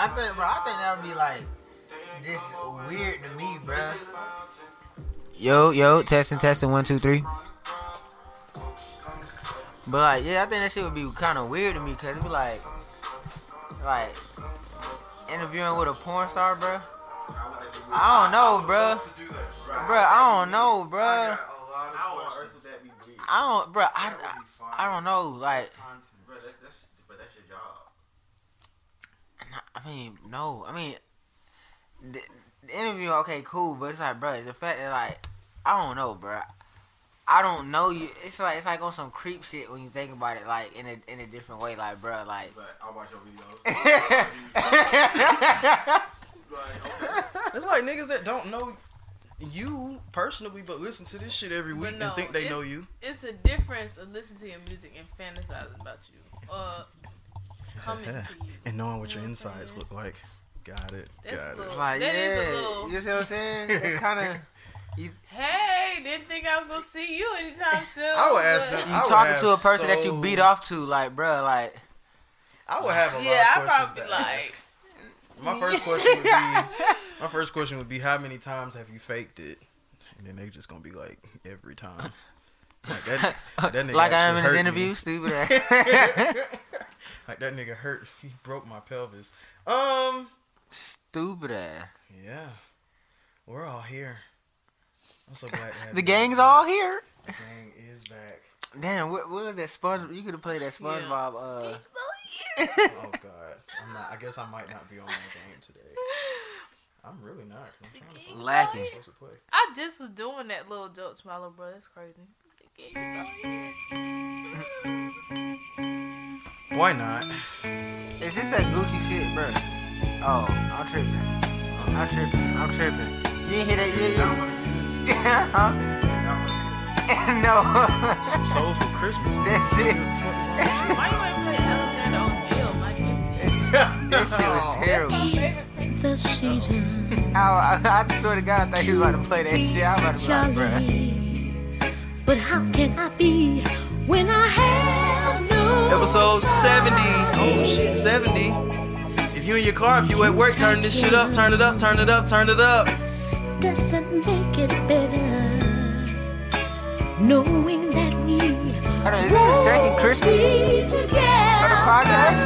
I think, bro, I think that would be like just weird to me, bro. Yo, yo, testing, testing, one, two, three. But like, yeah, I think that shit would be kind of weird to me, cause it'd be like, like interviewing with a porn star, bro. I don't know, bro. Bro, I don't know, bro. How on earth would that be weird? I don't, bro. I, I. I don't know, like. Bro, that, that's, but that's your job. I mean, no. I mean, the, the interview, okay, cool, but it's like, bro, it's the fact that like, I don't know, bro. I don't know you. It's like it's like on some creep shit when you think about it, like in a in a different way, like, bro, like. But I'll watch your videos. Like, okay. It's like niggas that don't know you personally, but listen to this shit every week no, and think they know you. It's a difference of listening to your music and fantasizing about you. Uh, coming to you. and knowing what your know insides look like. Got it. That's Got it. little- like, That is a yeah, little- you see what I'm saying? It's kind of Hey, didn't think I was gonna see you anytime soon. I would ask but- them- you talking to a person that you beat off to, like, bro, like. I would have a lot Yeah, of I'd questions probably to be like- ask. My first question would be, my first question would be, how many times have you faked it? And then they're just gonna be like, every time. Like that, that nigga like I am in actually this hurt me. interview, stupid ass. Like that nigga hurt. He broke my pelvis. Um. stupid ass. Yeah. We're all here. I'm so glad to have The you gang's back. all here. The gang is back. Damn, what, what was that Sponge? You could have played that SpongeBob. Uh, Oh god. I'm not. I guess I might not be on the game today. I'm really not. I'm trying to find Lacking. I'm to play. I just was doing that little joke to my little brother. That's crazy. Why not? Is this that Gucci shit, bro? Oh, I'm tripping. Oh, I'm tripping. I'm tripping. You didn't hear that? You, you, huh? no. Some soulful Christmas. that shit. Why you ain't play Alexander O'Neal like it's That shit was terrible. the season, I, oh, I, I swear to God, I thought he was about to play that shit. I'm about to be like, bruh. But how can I be when I have no Episode 70. Oh shit, 70. If you in your car, if you at work, turn this shit up, turn it up, turn it up, turn it up. doesn't make it better. Knowing that we Hold on, is this the second Christmas be of the podcast?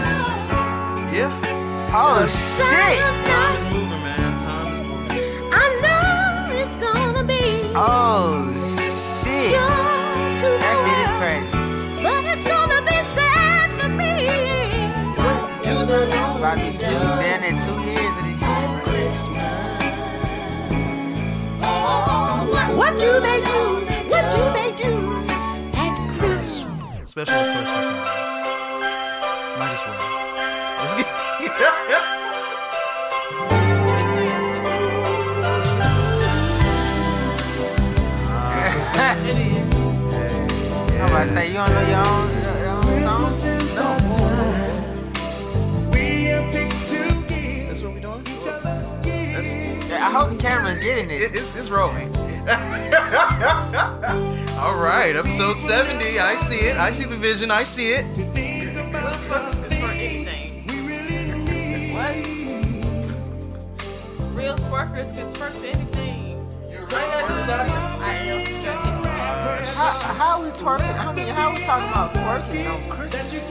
Yeah. Oh, shit. Time is moving, man. About to be two, damn near two years of this shit. What do they do? What do they do at Christmas? Special request for somebody. Might as well. Let's get. It is. I'm about to say, you don't know your own hope the camera's getting it, this. it's, it's rolling. All right, episode 70. I see it. I see the vision. I see it. Real twerkers can twerk anything. What? Real twerkers can twerk to anything. I am. How, how we twerking? I mean, how we talking about twerking on Christmas?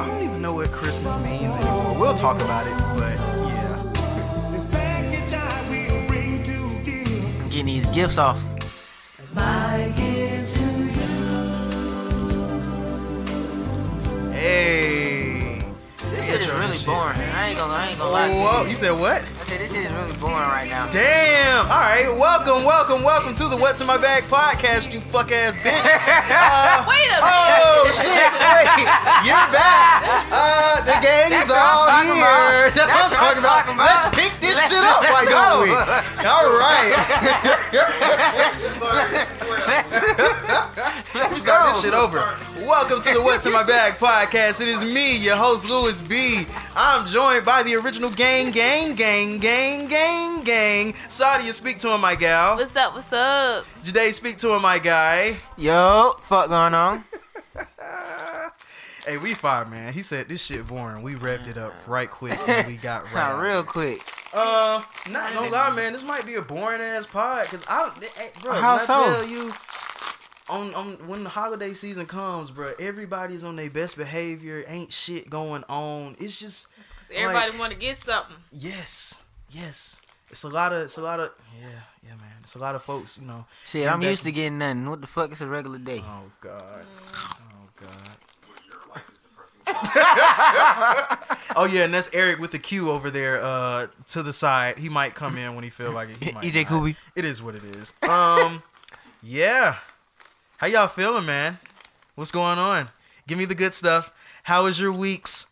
I don't even know what Christmas means anymore. We'll talk about it, but getting these gifts off. Hey. This shit is really shit. boring. I ain't gonna, I ain't gonna lie to you. Whoa, you said what? I said this shit is really boring right now. Damn! All right, welcome, welcome, welcome to the What's in My Bag podcast, you fuck ass bitch. Uh, Wait a minute. Oh shit! Wait, you're back. Uh, the gang is what all here. about. That's, what I'm talking about. about. Let's pick this Let's- shit up. Why let's don't we? go. All right. Let's Start go. this shit over. Welcome to the What's in My Bag podcast. It is me, your host Louis B. I'm joined by the original gang, gang, gang, gang, gang, gang. Sadia, speak to him, my gal. What's up? What's up? Jade, speak to him, my guy. Yo, fuck going on? Hey, we fire, man. He said this shit boring. We wrapped it up uh-huh. right quick and we got right. Not out real quick. Uh, not gonna lie, man. This might be a boring ass pod because I, eh, eh, hey, bro. How when I tell you, on on when the holiday season comes, bro, everybody's on their best behavior. Ain't shit going on. It's just Cause everybody want to get something. yes, yes. It's a lot of, it's a lot of, yeah, yeah, man. It's a lot of folks, you know. Shit, I'm used to getting nothing. What the fuck is a regular day? Oh God, oh God. Well, your life is depressing. Oh yeah, and that's Eric with the Q over there uh, to the side. He might come in when he feel like it. He might EJ. Kubi. It is what it is. Um, yeah. How y'all feeling, man? What's going on? Give me the good stuff. How was your weeks?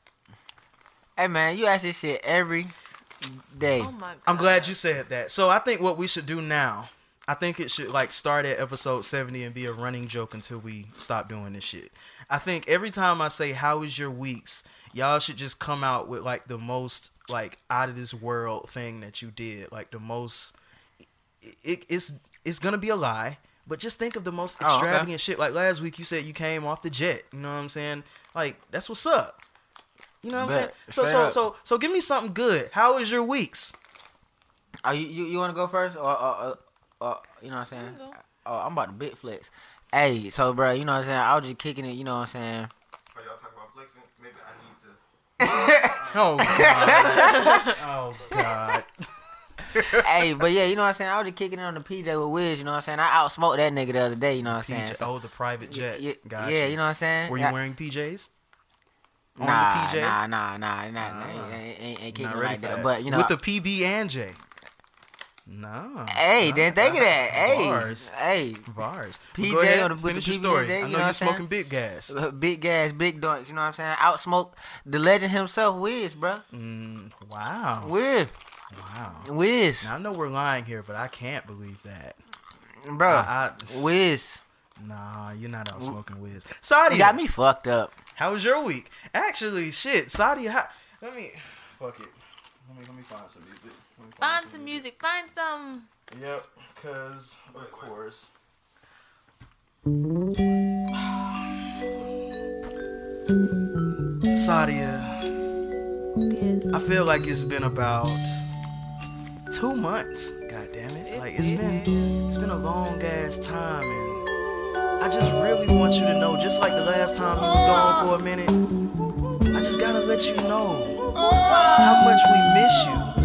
Hey man, you ask this shit every day. Oh my god. I'm glad you said that. So I think what we should do now, I think it should like start at episode 70 and be a running joke until we stop doing this shit. I think every time I say how is your weeks, y'all should just come out with like the most like out of this world thing that you did, like the most it, it's it's going to be a lie, but just think of the most Oh, okay. extravagant shit. Like last week you said you came off the jet, you know what I'm saying? Like that's what's up. You know what I'm saying? So so up. so so give me something good. How is your weeks? Oh, you you, you want to go first, or, or, or, or you know what I'm saying? Oh, I'm about to bit flex. Hey, so bro, you know what I'm saying? I was just kicking it. You know what I'm saying? Oh, y'all talking about flexing? Maybe I need to. Oh god. oh god. hey, but yeah, you know what I'm saying? I was just kicking it on the PJ with Wiz. You know what I'm saying? I outsmoked that nigga the other day. You know what I'm saying? PJ, So- oh, the private jet. yeah, Gotcha. yeah, you know what I'm saying? Were you Yeah. wearing PJs? On Nah, the PJ? nah, nah, nah, nah, nah, Ah. ain't, ain't, ain't, ain't kicking it like that. that. But you know, with the PB and J. No. hey, didn't think of that. Hey, Bars. hey, Vars. PJ Go ahead, on the- finish the your story. You I know know you're smoking big gas. Uh, big gas, big dunks. You know what I'm saying? Outsmoke the legend himself, Wiz, bro. Mm, wow. Wiz, Wow. Wiz, Now I know we're lying here, but I can't believe that. bro. I, I, Wiz, nah, you're not out smoking Wiz. You got me fucked up. how was your week? Actually, shit, Sadia, how, let me, fuck it. Let me, let me find some music. Me Find some music. Find some. Yep, cause of Wait, wait. course. Sadia, Yes. I feel like it's been about two months. God damn it! Like it's been, it's been a long ass time, and I just really want you to know, just like the last time you was gone for a minute, I just gotta let you know how much we miss you.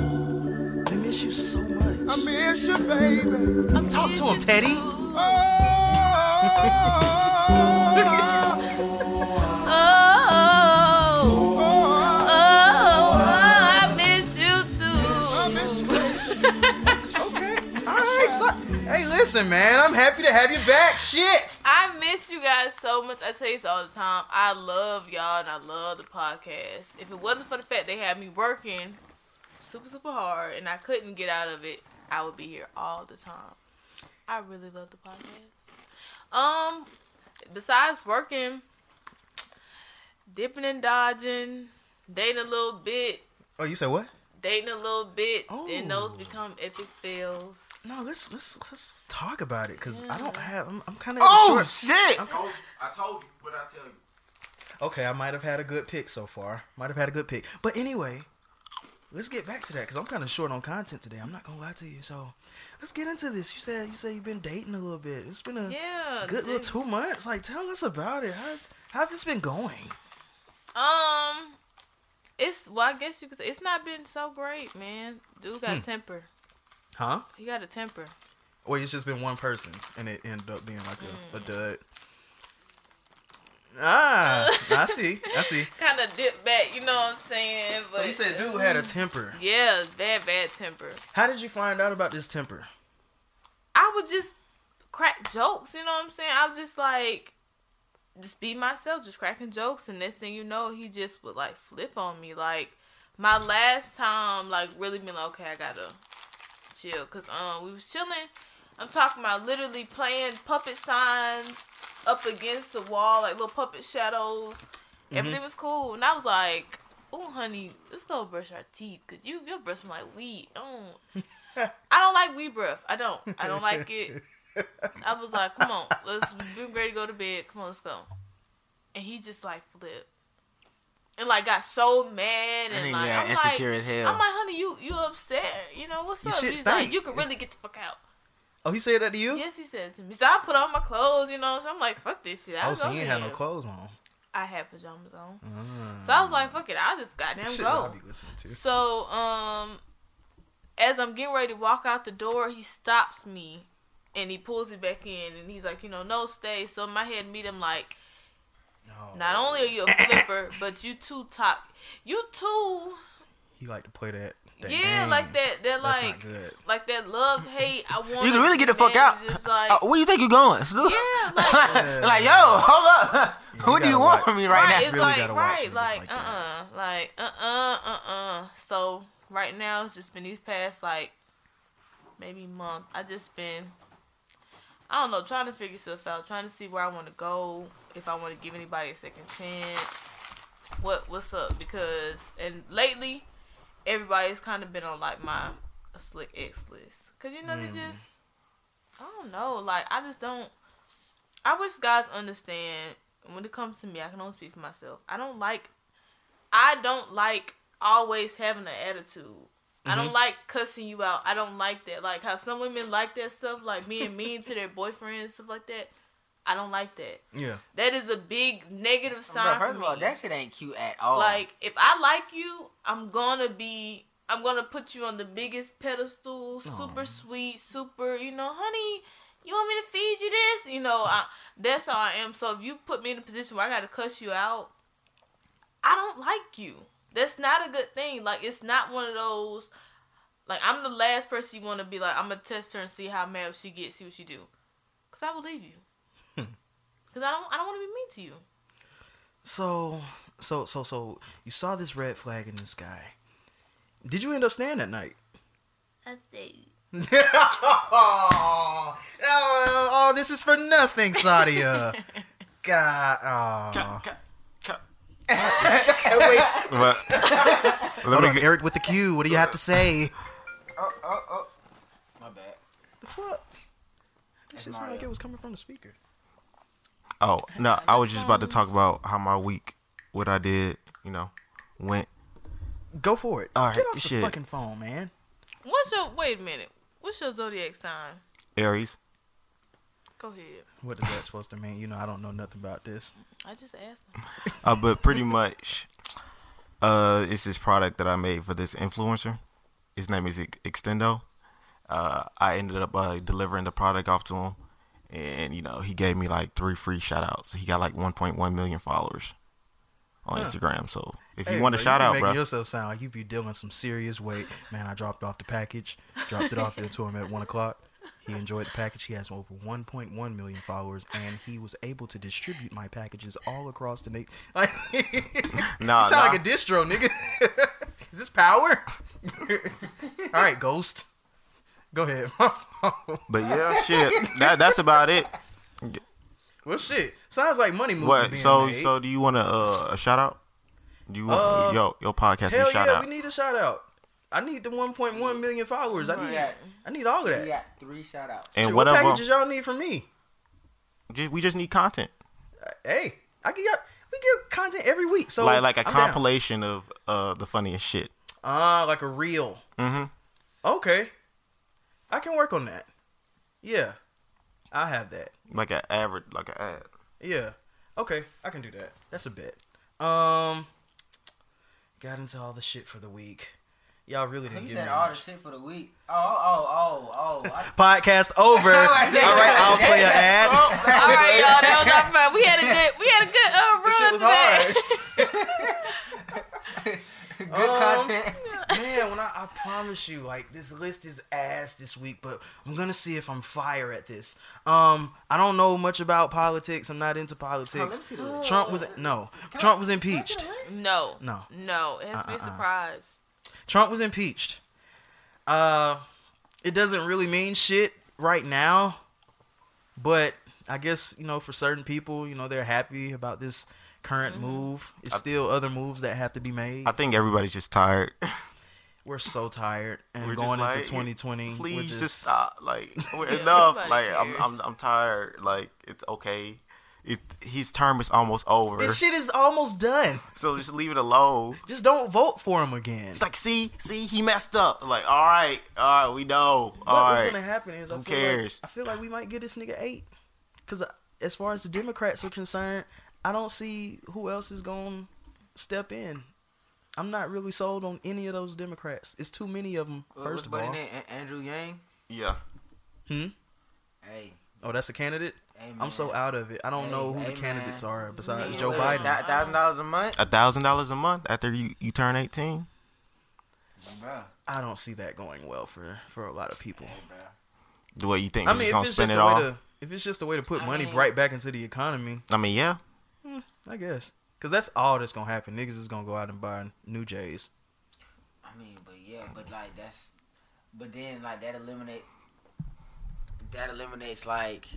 We miss you so much. I miss you, baby. Talk to him, Teddy. Oh, oh, oh, oh, I miss you too. Okay. All right. So, hey, listen, man. I'm happy to have you back. Shit. I miss you guys so much. I tell you this all the time. I love y'all and I love the podcast. If it wasn't for the fact they had me working super, super hard and I couldn't get out of it, I would be here all the time. I really love the podcast. Um, besides working, dipping and dodging, dating a little bit, Oh, you said what? dating a little bit, then those Oh. become epic fails. No, let's let's let's talk about it because I don't have. I'm, I'm kind of. Oh shit! I told, I told you. What did I tell you? Okay, I might have had a good pick so far. Might have had a good pick, but anyway, let's get back to that because I'm kind of short on content today. I'm not gonna lie to you. So let's get into this. You said you said you've been dating a little bit. It's been a Yeah, good little two months. Like, tell us about it. How's how's this been going? Um, it's well, I guess you could say it's not been so great, man. Dude Hmm. got a temper. Huh? He got a temper. Or it's just been one person and it ended up being like a, a dud. Ah, I see. I see. Kind of dip back, you know what I'm saying? But So you said dude had a temper. yeah, bad, bad temper. How did you find out about this temper? I would just crack jokes, you know what I'm saying? I would just like just be myself, just cracking jokes, and next thing you know, he just would like flip on me. Like my last time, like really being like, okay, I gotta chill, cause um we was chilling. I'm talking about literally playing puppet signs up against the wall, like little puppet shadows. Everything mm-hmm. was cool, and I was like, "Oh, honey, let's go brush our teeth, cause you your breath smell like weed. Don't I don't like weed breath. I don't. I don't like it. I was like, come on, let's be ready to go to bed. Come on, let's go. And he just like flipped. and like got so mad and like I'm insecure like, as hell. I'm like, honey, you you upset? You know what's Your up? He's stank. like, you can really get the fuck out. Oh, he said that to you? Yes, he said to me. So I put on my clothes, you know. So I'm like, fuck this shit. I Oh, so he ain't had no clothes on. I had pajamas on. Mm. So I was like, fuck it. I just goddamn Shit go. that I be listening to. So, um, as I'm getting ready to walk out the door, he stops me and he pulls it back in and he's like, you know, no, stay. So in my head, meet him like, Oh, not only are you a flipper, but you too top, you too, he like to play that. That yeah, game. like that, that That's like, like that love hate. I want You can really get the fuck out. Just like, Uh, where you think you're going, Snoop? yeah, like. like, yo, hold up. you Who do you gotta want watch- from me right, right, now? it's Really like gotta watch right, like, like uh, that. uh like, uh, uh, uh, uh. So right now it's just been these past like maybe month. I just been, I don't know, trying to figure stuff out, trying to see where I want to go, if I want to give anybody a second chance, what what's up because and lately everybody's kind of been on like my slick X list because you know Mm. they just I don't know like I just don't. I wish guys understand when it comes to me. I can only speak for myself. I don't like. I don't like always having an attitude. I Mm-hmm. don't like cussing you out. I don't like that. Like how some women like that stuff, like being mean to their boyfriend and stuff like that. I don't like that. Yeah. That is a big negative Bro, sign first for of me. all, that shit ain't cute at all. Like if I like you, I'm gonna be I'm gonna put you on the biggest pedestal, super sweet, super, you know, honey, you want me to feed you this? You know, I, that's how I am. So if you put me in a position where I gotta cuss you out, I don't like you. That's not a good thing. Like it's not one of those like I'm the last person you wanna be like, I'm gonna test her and see how mad she gets, see what she do. Cause I will leave you. Cause I don't I don't wanna be mean to you. So, so, so, so, you saw this red flag in the sky. Did you end up staying that night? I see. oh, oh, oh, this is for nothing, Sadia. God, oh. Wait, But hold me on, get, Eric with the Q. What do you have to say? oh, oh, oh. My bad. The fuck? That shit sounded like it was coming from the speaker. Oh no, I was just about to talk about how my week, what I did, you know, went. Go for it. All right, Get off the fucking phone, man. What's your wait a minute? What's your zodiac sign? Aries. Go ahead. What is that supposed to mean? You know, I don't know nothing about this. I just asked him. Uh, but pretty much, uh, it's this product that I made for this influencer. His name is Extendo. Uh, I ended up uh, delivering the product off to him, and you know he gave me like three free shout outs. He got like 1.1 million followers on Instagram. So if you want a bro, shout be out, making bro, yourself sound like you be dealing some serious weight. Man, I dropped off the package, dropped it off there to him at one o'clock. He enjoyed the package. He has over 1.1 million followers, and he was able to distribute my packages all across the nation. Like, Nah, you sound nah. like a distro, nigga. Is this power? all right, Ghost. Go ahead. But yeah, shit, that that's about it. well, shit. Sounds like money moves What? So made. so do you want a uh, a shout out? Do you want Uh, yo your podcast Hell a shout yeah, out? we need a shout out. I need the 1.1 million followers. I need, Right. I need all of that. We got three shout outs. and Shit, what what packages y'all need from me? Just, we just need content, Hey, I can get we get content every week. So like like a I'm down. compilation of uh the funniest shit. Ah, like a reel. Mm-hmm. Okay, I can work on that. Yeah, I have that. Like an average, like an ad. Yeah, okay, I can do that. That's a bit. Um, got into all the shit for the week. Y'all really didn't He give said me all the shit for the week. Oh, oh, oh, oh. I, Podcast over. all right, I'll play an ad. All right, y'all. That was our fun. We had a good. We had a good uh, This shit run was today. hard. good Um, content. Man, when I, I promise you, like this list is ass this week, but I'm gonna see if I'm fire at this. Um, I don't know much about politics. I'm not into Oh, let me politics. see the. Trump was no. Trump was impeached. no, No. no. It has to be a Uh-uh-uh. surprise. Trump was impeached. Uh, it doesn't really mean shit right now, but I guess you know for certain people, you know they're happy about this current Mm-hmm. move. It's still other moves that have to be made. I think everybody's just tired. We're so tired, and We're going like, into 2020, we're Please just, just stop. Like we're Yeah, enough. Like I'm. I'm I'm tired. Like it's okay. it, his term is almost over. This shit is almost done. So just leave it alone. Just don't vote for him again. It's like, see, see, he messed up. Like, all right, all right, we know. But All what's gonna happen is I Who feel cares? Like, I feel like we might get this nigga eight. Cause uh, as far as the Democrats are concerned, I don't see who else is gonna step in. I'm not really sold on any of those Democrats. It's too many of them. What- First what's of buddy all, name? A- Andrew Yang. Yeah. hmm. Hey, Oh, that's a candidate. hey I'm so out of it. I don't Hey, know who hey, the candidates man. are besides Man, Joe what, Biden. thou- Thousand dollars a month, A thousand dollars a month after you, you turn eighteen. bro. I don't see that going well for for a lot of people. Hey. The way you think I you're mean, just if gonna it's spend just it a way all. to if it's just a way to put I money mean- right back into the economy, I mean, yeah. I guess. Cause that's all that's gonna happen. Niggas is gonna go out and buy new J's. I mean, but yeah, but like that's, but then like that eliminate, that eliminates like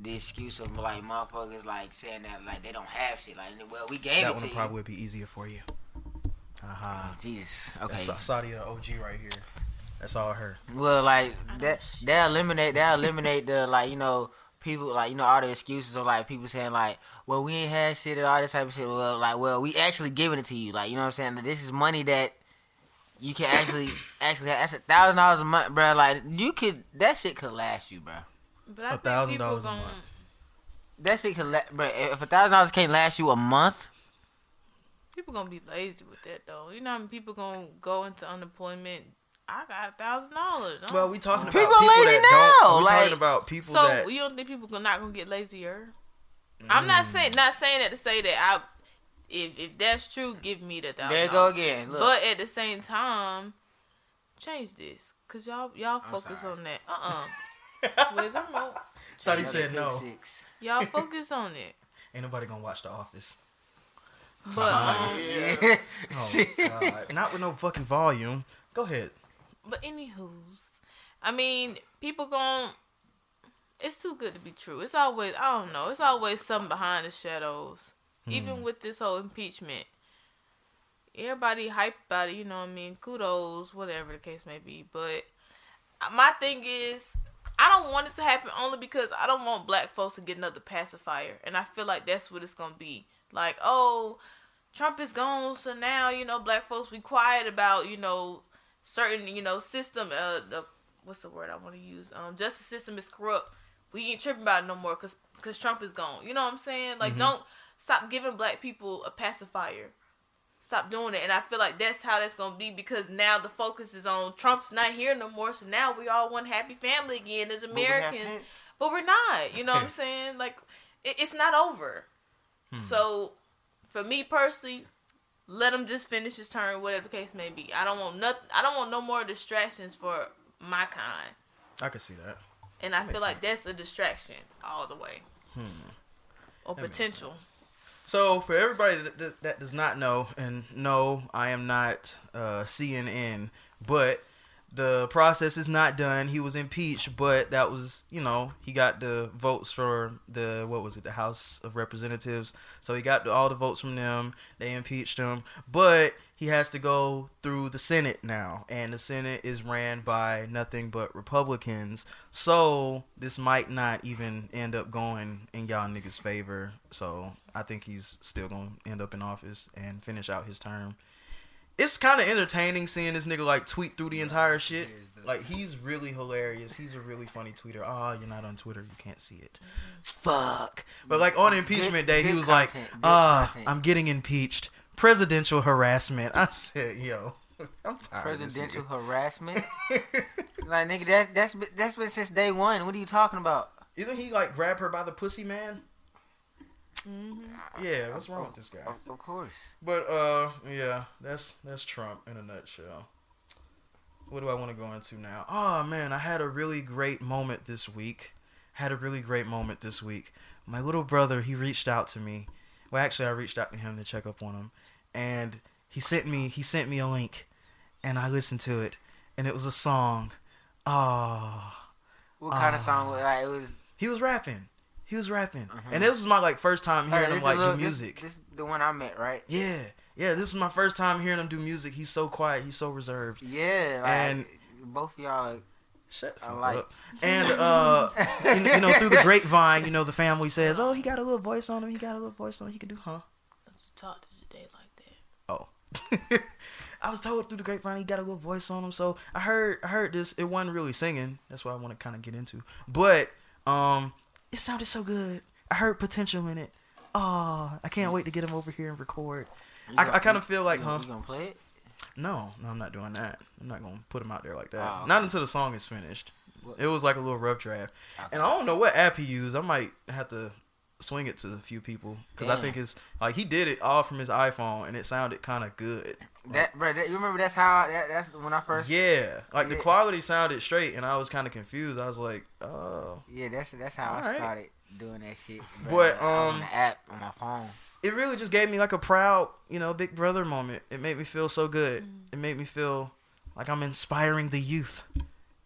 the excuse of like motherfuckers like saying that like they don't have shit. Like, well, we gave That it one to will you. probably be easier for you. Aha. Jesus. Okay. That's Sa- Sadia OG right here. That's all her. Well, like that, they eliminate, they eliminate the like you know people like you know all the excuses of like people saying like, well, we ain't had shit and all this type of shit. Well, like, well, we actually giving it to you. Like, you know what I'm saying? That This is money that you can actually actually have. That's a thousand dollars a month, bro. Like, you could that shit could last you, bro. But I A think thousand people dollars a month. That shit could, la- bro. If a thousand dollars can't last you a month, People gonna be lazy with that though. You know how many people gonna go into unemployment? I got a thousand dollars. Well, we talking about People people, lazy that don't. We like- talking about people So that. you don't think people are not gonna get lazier? I'm not saying not saying that to say that I. If if that's true, give me the thousand. there you go again. Look, But at the same time, change this, cause y'all y'all focus sorry. on that. Uh uh Where's the remote? Saudi said no. six. Y'all focus on it. Ain't nobody gonna watch The Office. But um, Oh God! Not with no fucking volume. Go ahead. But anywho's, I mean, people gon' It's too good to be true. It's always I don't know. It's always something behind the shadows. Hmm. Even with this whole impeachment, everybody hype about it. You know what I mean? Kudos, whatever the case may be. But uh, my thing is, I don't want this to happen only because I don't want black folks to get another pacifier, and I feel like that's what it's gonna be. Like, oh, Trump is gone, so now you know black folks be quiet about you know certain you know system. Uh, the what's the word I want to use? Um, justice system is corrupt. We ain't tripping about it no more because because Trump is gone. You know what I'm saying? Like, don't stop giving black people a pacifier. Stop doing it, and I feel like that's how that's gonna be because now the focus is on Trump's not here no more. So now we all one happy family again as Americans, but we're not. You know what I'm saying? Like, it, it's not over. So, for me personally, let him just finish his turn, whatever the case may be. I don't want nothing. I don't want no more distractions for my kind, I can see that. and I feel like that's a distraction all the way, or That potential. So for everybody that, that, that does not know, and no, I am not uh, CNN, but the process is not done. He was impeached, but that was you know he got the votes for the what was it the House of Representatives. So he got all the votes from them. They impeached him, but he has to go through the Senate now, and the Senate is ran by nothing but Republicans. So this might not even end up going in y'all niggas' favor. So I think he's still gonna end up in office and finish out his term. It's kind of entertaining seeing this nigga like tweet through the entire shit. Like he's really hilarious. He's a really funny tweeter. Oh, you're not on Twitter, you can't see it. Fuck. But like on impeachment day, he was like, "Ah, content." I'm getting impeached. Presidential harassment." I said, "Yo, I'm tired." Presidential harassment. like nigga, that that's been, that's been since day one. What are you talking about? Isn't he like grab her by the pussy, man? Mm-hmm. Yeah, what's wrong with this guy? Of, of course. But uh, yeah, that's that's Trump in a nutshell. What do I want to go into now? Oh man, I had a really great moment this week. Had a really great moment this week. My little brother, he reached out to me. Well, actually, I reached out to him to check up on him, and he sent me he sent me a link, and I listened to it, and it was a song. Oh, What kind of Ah. song was like? It was. he was rapping. He was rapping, and this was my like first time hearing Alright, him like little- do music. This, the one I met, right? Yeah, yeah. This is my first time hearing him do music. He's so quiet. He's so reserved. Yeah, like, And- both of y'all. Like, Shut I like- up. And uh, you, know, you know, through the grapevine, you know, the family says, "Oh, he got a little voice on him. He got a little voice on him. He can do, huh?" Talk to today like that. Oh. I was told through the grapevine he got a little voice on him, so I heard I heard this. It wasn't really singing. That's what I want to kind of get into. But um, it sounded so good. I heard potential in it. Oh, I can't wait to get him over here and record. You I, I kind of feel like, you, huh? You gonna play it? No, no, I'm not doing that. I'm not gonna put him out there like that. Oh, okay. Not until the song is finished. What- It was like a little rough draft, Okay. and I don't know what app he used. I might have to swing it to a few people because I think it's like he did it all from his iPhone, and it sounded kind of good. That, bro, that, you remember that's how that, that's when I first. Yeah, like the quality sounded straight, and I was kind of confused. I was like, oh. Yeah, that's that's how I Alright. started doing that shit. But, Like, on um, the app on my phone. It really just gave me like a proud, you know, big brother moment. It made me feel so good. It made me feel like I'm inspiring the youth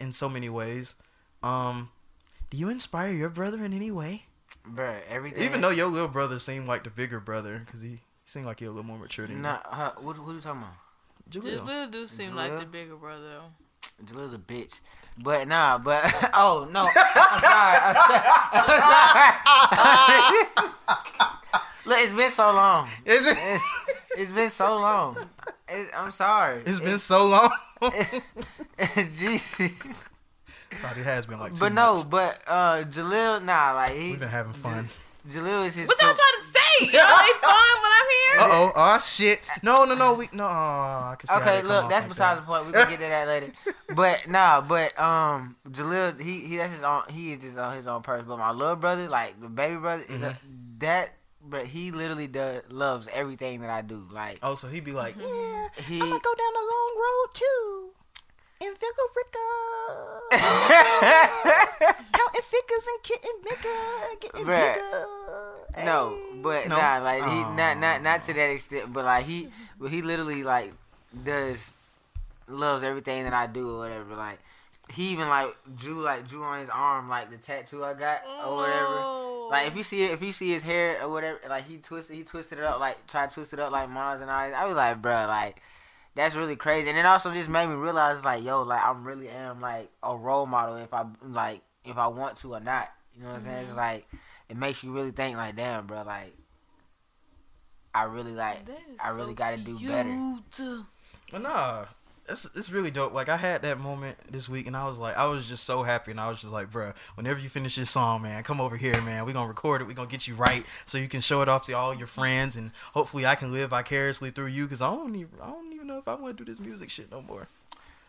in so many ways. Um, do you inspire your brother in any way? Bro, everything. Even though your little brother seemed like the bigger brother, because he, he seemed like he a little more mature than Nah, uh, what, what are you talking about? you. Jaleel. Jaleel do seem like Jaleel? the bigger brother though. Jaleel's a bitch. But nah, but oh no, I'm sorry. I'm sorry. Look, it's been so long. Is it? It's, it's been so long. It, I'm sorry. It's been so long. Jesus. Sorry, it has been like two But no, months. but uh, Jaleel, nah, like he, We've been having fun. Jalil is his. What y'all two- trying to say? Y'all ain't fun when I'm here. Uh oh. Oh shit. No, no, no. We no. Oh, I can see Okay, look, that's like besides that. the point. We can get to that later. But nah, but um, Jaleel, he he that's his own. He is just on his own person. But my little brother, like the baby brother, Mm-hmm. the- that, but he literally does loves everything that I do. Like Oh, so he'd be like, Mm-hmm. yeah, he, I'm gonna go down the long road too. In Vigorica. Counting figures and getting bigger, getting Bruh. bigger. no, but No? nah, like he oh, not not not to that extent. But like he, but he literally like does loves everything that I do or whatever. Like he even like drew like drew on his arm like the tattoo I got or whatever. Oh. Like if you see it, if you see his hair or whatever, like he twisted, he twisted it up, like tried to twist it up like Mars and I. I was like, bruh, like that's really crazy. And it also just made me realize, like, yo, like I'm really am like a role model if I like if I want to or not. You know what I'm saying? It's like it makes you really think, like, damn, bro, like I really like I really so got to do better. But nah, it's it's really dope. Like I had that moment this week, and I was like, I was just so happy, and I was just like, bro, whenever you finish this song, man, come over here, man. We gonna record it. We gonna get you right, so you can show it off to all your friends, and hopefully I can live vicariously through you, cause I don't even I don't even know if I want to do this music shit no more.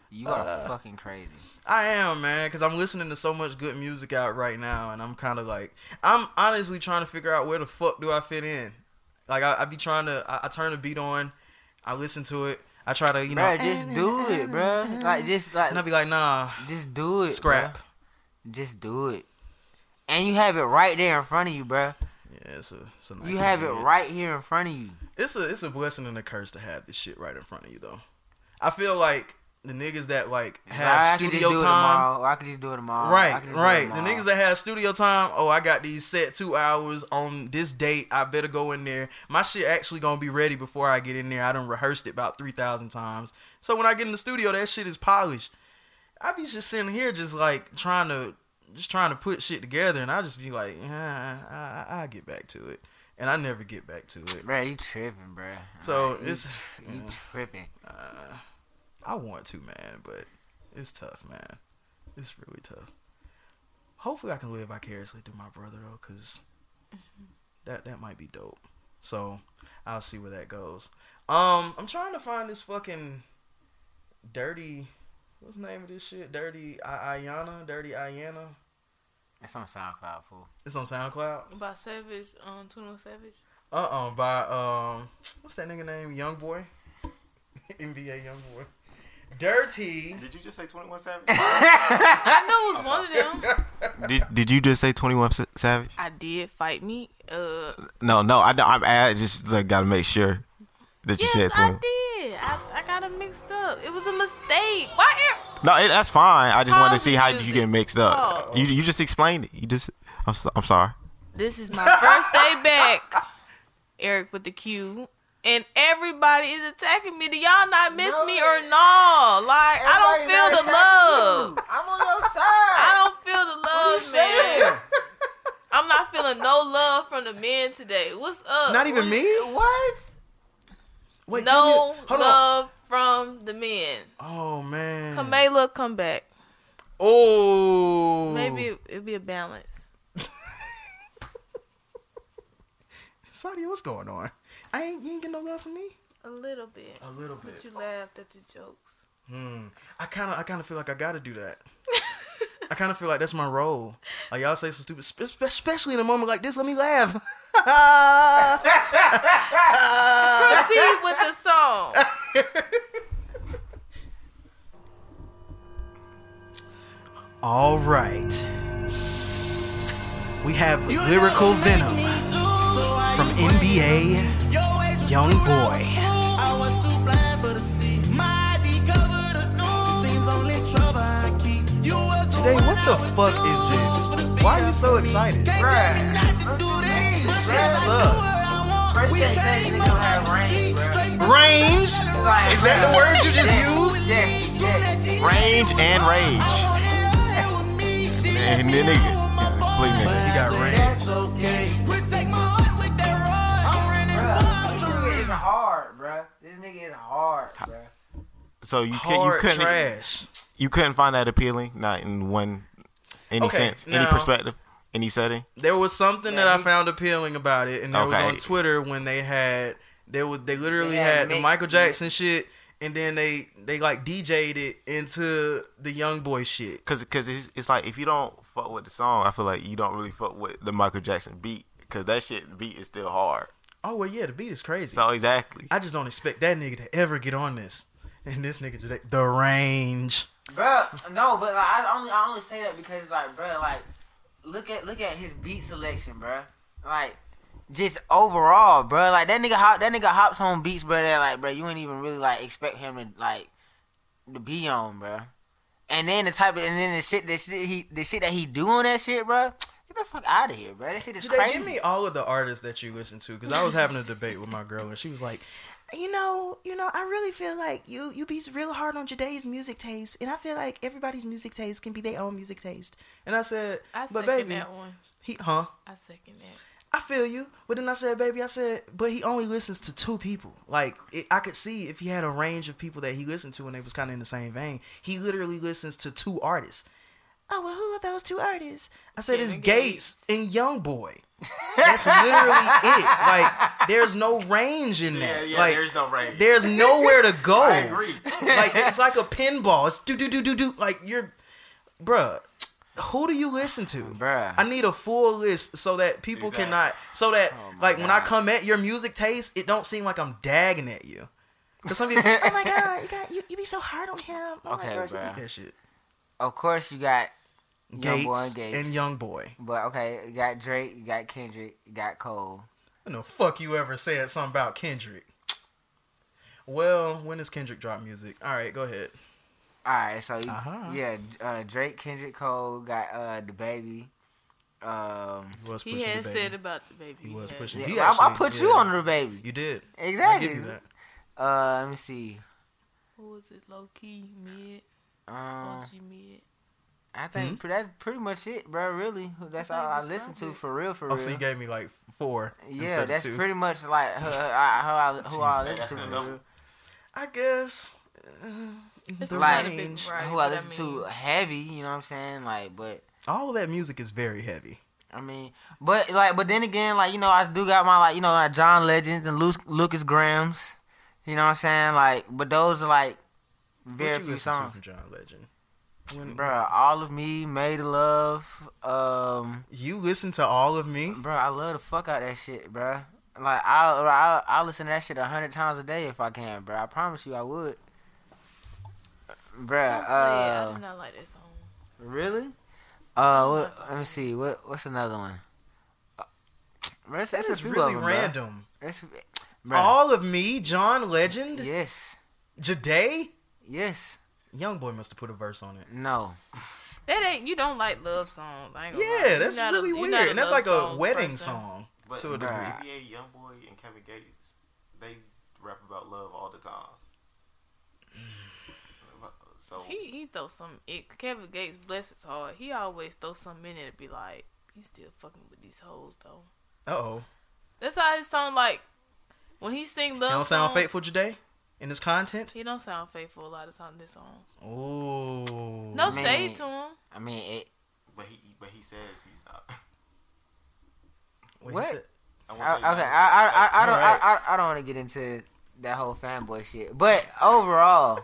You are Uh, fucking crazy. I am, man, because I'm listening to so much good music out right now, and I'm kind of like, I'm honestly trying to figure out where the fuck do I fit in. Like, I, I be trying to, I, I turn the beat on, I listen to it, I try to, you know, Bruh, just do it, bruh. Like just like and I be like, nah, just do it. scrap. bruh. Just do it. And you have it right there in front of you, bruh. Yeah, it's a, it's a nice You have it right here in front of you. It's a, it's a blessing and a curse to have this shit right in front of you, though. I feel like the niggas that like have I studio time. tomorrow. I could just do it tomorrow. I Right, could just do it right. The niggas that have studio time, oh, I got these set two hours on this date. I better go in there. My shit actually gonna be ready before I get in there. I done rehearsed it about three thousand times. So when I get in the studio, that shit is polished. I be just sitting here, just like trying to, just trying to put shit together, and I just be like, I, I, I get back to it, and I never get back to it. Bro, you tripping, bro? So you- it's, you yeah. tripping. Uh, I want to, man, but it's tough, man. It's really tough. Hopefully, I can live vicariously through my brother though, cause that that might be dope. So I'll see where that goes. Um, I'm trying to find this fucking dirty. What's the name of this shit? Dirty I- Iyanna, Dirty Iyanna. It's on SoundCloud, fool. It's on SoundCloud. By Savage, um, 21 Savage. Uh uh by um, what's that nigga name? Young Boy, NBA Young Boy. Dirty. Did you just say 21 Savage? I know it was one of them. did, did you just say 21 Savage? I did fight me. Uh, No, no, I, I'm, I just like, gotta make sure that you yes, said I 21. did. I, I got it mixed up. It was a mistake. Why? No, it, that's fine. I just wanted to see how you get mixed up. Oh. You you just explained it. You just I'm, I'm sorry. This is my first day back. Eric with the Q. And everybody is attacking me. Do y'all not miss no, me or no? Like I don't feel the love. You. I'm on your side. I don't feel the love, man. I'm not feeling no love from the men today. What's up? Not even what me. What? Wait, no me, love from the men. Oh man. Kamala, come back. Oh. Maybe it, it'll be a balance. Sadia, what's going on? I ain't you ain't get no love from me. A little bit. A little bit. But you laughed at the jokes. Hmm. I kind of I kind of feel like I got to do that. I kind of feel like that's my role. Like y'all say some stupid, especially in a moment like this. Let me laugh. Proceed with the song. All right. We have lyrical venom from NBA Young Boy. Today, what the fuck is this? Why are you so excited? This shit sucks. First they said he don't have range, bro. Range? Like, Is that the bruh. word you just Yes, used? Yes, yes. Range and rage. And the nigga is a complete nigga. He got range. That's okay. Bruh, this nigga is hard, bro. This nigga is hard, bro. So you can't, you Hard couldn't, trash. You couldn't find that appealing, not in one, any Okay, sense, any perspective, any setting. There was something Yeah, that I found appealing about it, and that was on Twitter when they had they was they literally They had had the Michael Jackson shit, and then they they like DJ'd it into the Young Boy shit. Cause, cause it's, it's like if you don't fuck with the song, I feel like you don't really fuck with the Michael Jackson beat, cause that shit beat is still hard. Oh well, yeah, the beat is crazy. So exactly. I just don't expect that nigga to ever get on this, and this nigga today, the range. Bruh, no, but like, I only I only say that because like, bruh, like, look at look at his beat selection, bruh. Like, just overall, bruh. Like that nigga hop that nigga hops on beats, bruh. That like, bruh, you ain't even really like expect him to like to be on, bruh. And then the type of and then the shit shit he the shit that he do on that shit, bruh. Get the fuck out of here, bruh. That shit is Today, crazy. give me all of the artists that you listen to, because I was having a debate with my girl, and she was like, you know, you know, I really feel like you you be real hard on today's music taste, and I feel like everybody's music taste can be their own music taste. and I said, I but second baby, that one. he, huh? I second that. I feel you, but then I said, baby, I said, but he only listens to two people. Like it, I could see if he had a range of people that he listened to, and they was kind of in the same vein. He literally listens to two artists. Oh well, who are those two artists? I said it's Gates Gates. and Young Boy. That's literally it. Like there's no range in that. like there's no range. there's nowhere to go. I agree. Like it's like a pinball. It's do do do do do. Like you're, bruh. Who do you listen to, Bruh. I need a full list so that people Exactly. cannot. So that Oh like when I come at your music taste, it don't seem like I'm dagging at you. Cause some people, Oh my god, you got you, you be so hard on him. Oh Okay, my god. bruh. that shit. Of course you got Gates, Boy and Gates. and Young Boy. But okay, you got Drake, you got Kendrick, you got Cole. I know fuck you ever said something about Kendrick. Well, when does Kendrick drop music? All right, go ahead. All right, so you, Uh-huh. yeah, uh, Drake, Kendrick, Cole got uh the baby. Um, He was He pushing had the baby. said about the baby. He was had. pushing- yeah, He I, I actually- put you on the baby. You did. Exactly. give you that. Uh, let me see. Who was it? Low key mid, Um, OG mid. I think pre- that's pretty much it, bro. Really, that's all I listen to for real, for Oh, real. so you gave me like four. yeah, instead of that's two. pretty much like her, I, how who I listen to. good For enough. real. I guess. uh, It's the Like, not a big range. variety, who I listen to mean, heavy, you know what I'm saying? Like, but All that music is very heavy. I mean, but like, but then again, like you know, I do got my like you know like John Legends and Lu- Lukas Grahams. You know what I'm saying? Like, but those are like very few listen to songs. from John Legend? When, Bruh, all of me, made love. Um, You listen to all of me. bro. I love the fuck out that shit, bro. Like I'll, I'll, I'll listen to that shit a hundred times a day if I can, bro. I promise you, I would. Bruh, don't play it. I uh, do not like that song. really? Uh, what, let me see. What, what's another one? Uh, bruh, that's, That that's a is really of 'em, bruh. random. That's, bruh. All of me, John Legend, Yes, Jade. yes, Young boy must have put a verse on it. no. That ain't you don't like love songs. I ain't gonna lie. Yeah, that's not a- really weird, and that's like a wedding person. song But to a degree. Bruh. NBA YoungBoy and Kevin Gates, they rap about love all the time. So He he throws some. It, Kevin Gates, bless his heart, he always throws something in it to be like, he's still fucking with these hoes though. Uh oh. That's how his song like when he sing love. He don't sound songs, faithful today in his content. He don't sound faithful a lot of times in his songs. Oh. No Man. shade to him. I mean, it, But he but he says he's not. Wait, What? I I, won't okay, I, so- I, I, I don't, Alright. I, I, I don't want to get into that whole fanboy shit, but overall,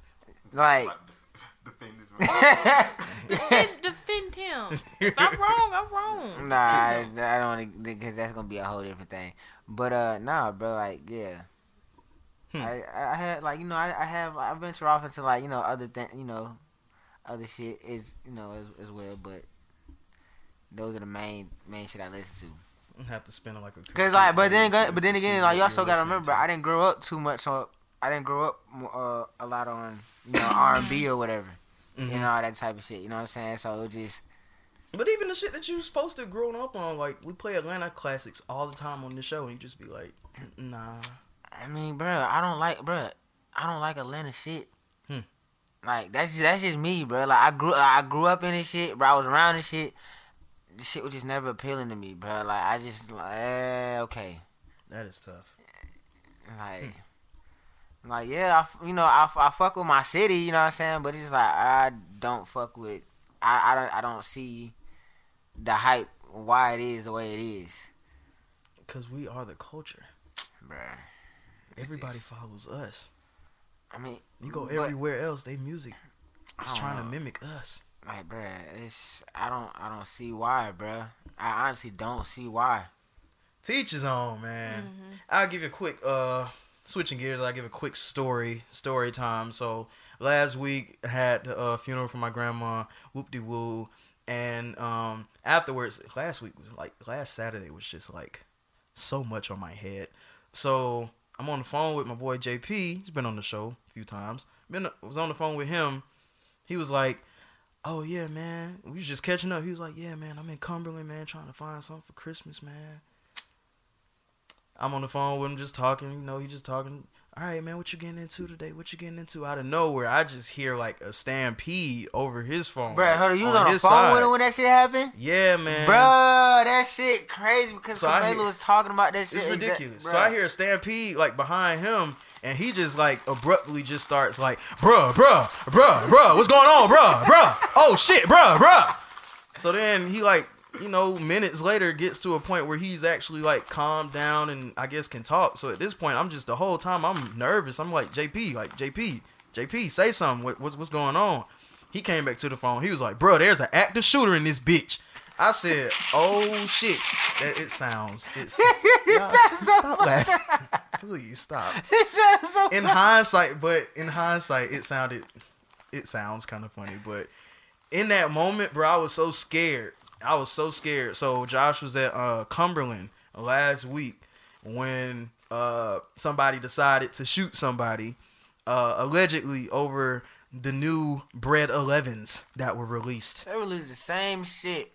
like, defend this man. Defend, defend him. If I'm wrong, I'm wrong. nah, I, I don't want to, because that's gonna be a whole different thing. But uh, nah, bro, like, yeah. Hmm. I, I had like you know I, I have I venture off into like you know other thing you know other shit is you know as, as well but those are the main main shit I listen to have to spend like a. Cause like, but then, again- but then again, like you're still gotta remember, to. I didn't grow up too much, so I didn't grow up uh, a lot on you know R and B or whatever, you Mhm. know all that type of shit. You know what I'm saying? So it just But even the shit that you're supposed to grown up on, like we play Atlanta classics all the time on the show, and you just be like, nah. I mean, bro, I don't like, bro, I don't like Atlanta shit. Hmm. Like that's just that's just me, bro. Like I grew I grew up in this shit, bro. I was around this shit. This shit was just never appealing to me, bro. Like I just like eh, okay. That is tough. Like, like yeah, I you know, I, I fuck with my city, you know what I'm saying? But it's just like I don't fuck with, I, I don't I don't see the hype why it is the way it is, Cause we are the culture. bruh. It's Everybody just- follows us. I mean, You go but- everywhere else, they music I is don't trying to mimic us. Like, bruh, it's I don't I don't see why, bruh. I honestly don't see why. Teachers his own, man. Mm-hmm. I'll give you a quick uh switching gears, I'll give a quick story story time. So last week I had the uh, funeral for my grandma, whoop de woo, and um afterwards last week was like last Saturday was just like so much on my head. So I'm on the phone with my boy JP. He's been on the show a few times. Been was on the phone with him. He was like, "Oh yeah, man, we was just catching up." He was like, "Yeah, man, I'm in Cumberland, man, trying to find something for Christmas, man." I'm on the phone with him, just talking. You know, he just talking. All right, man, what you getting into today? What you getting into? Out of nowhere, I just hear like a stampede over his phone. Bruh, hold on, you was on, the his phone side. with him when that shit happened? Yeah, man. Bruh, that shit crazy because So hear- was talking about that shit. It's ridiculous. So I hear a stampede like behind him, and he just like abruptly just starts like, bruh, bruh, bruh, bruh, what's going on, bruh, bruh? Oh shit, bruh, bruh. So then he like, you know, minutes later gets to a point where he's actually like calmed down and I guess can talk. So at this point, I'm just the whole time I'm nervous. I'm like, JP, like JP, JP, say something. What, what's what's going on? He came back to the phone. He was like, bro, there's an active shooter in this bitch. I said, oh shit. That it sounds. It's stop laughing. Please stop. It sounds so In hindsight, but in hindsight, it sounded it sounds kind of funny, but in that moment, bro, I was so scared. I was so scared. So Josh was at uh, Cumberland last week when uh, somebody decided to shoot somebody uh, allegedly over the new Bred 11s that were released. They release the same shit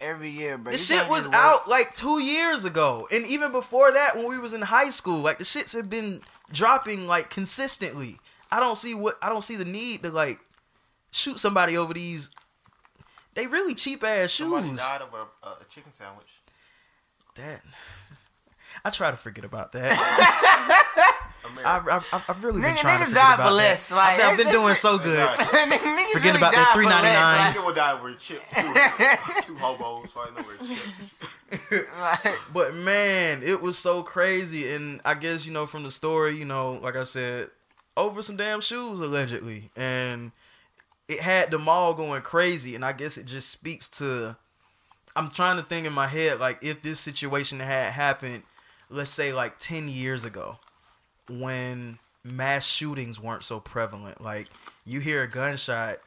every year, bro. The You shit was out like two years ago, and even before that, when we was in high school, like the shits have been dropping like consistently. I don't see what I don't see the need to like shoot somebody over these. They really cheap ass Somebody shoes. died over a, a chicken sandwich. That I try to forget about that. I, America. I, I've really been Nigga- trying to niggas forget died about for less, that. like, I've, I've been that's- doing that's- so good. Niggas Forgetting really about that died for less, Nigga will die over a chip. Two, two hobos fighting over a chip. Like, like, But man, it was so crazy, and I guess you know from the story, you know, like I said, over some damn shoes allegedly, and it had the mall going crazy, and I guess it just speaks to. I'm trying to think in my head like if this situation had happened, let's say like ten years ago, when mass shootings weren't so prevalent. Like you hear a gunshot,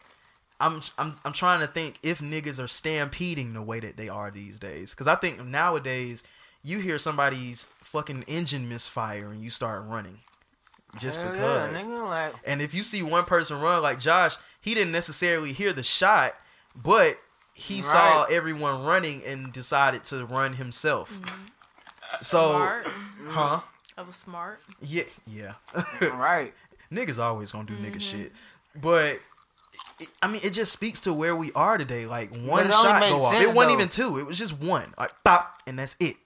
I'm I'm I'm trying to think if niggas are stampeding the way that they are these days. Because I think nowadays you hear somebody's fucking engine misfire and you start running, just hell because. yeah, nigga, like, And if you see one person run like Josh, he didn't necessarily hear the shot, but he saw everyone running and decided to run himself. Mm-hmm. So, Smart. Mm. huh? I was smart. Yeah, yeah. right. Niggas always gonna do nigga mm-hmm. shit. But I mean, it just speaks to where we are today. Like one it shot go off. sense, It wasn't though. even two. It was just one. Like pop, and that's it.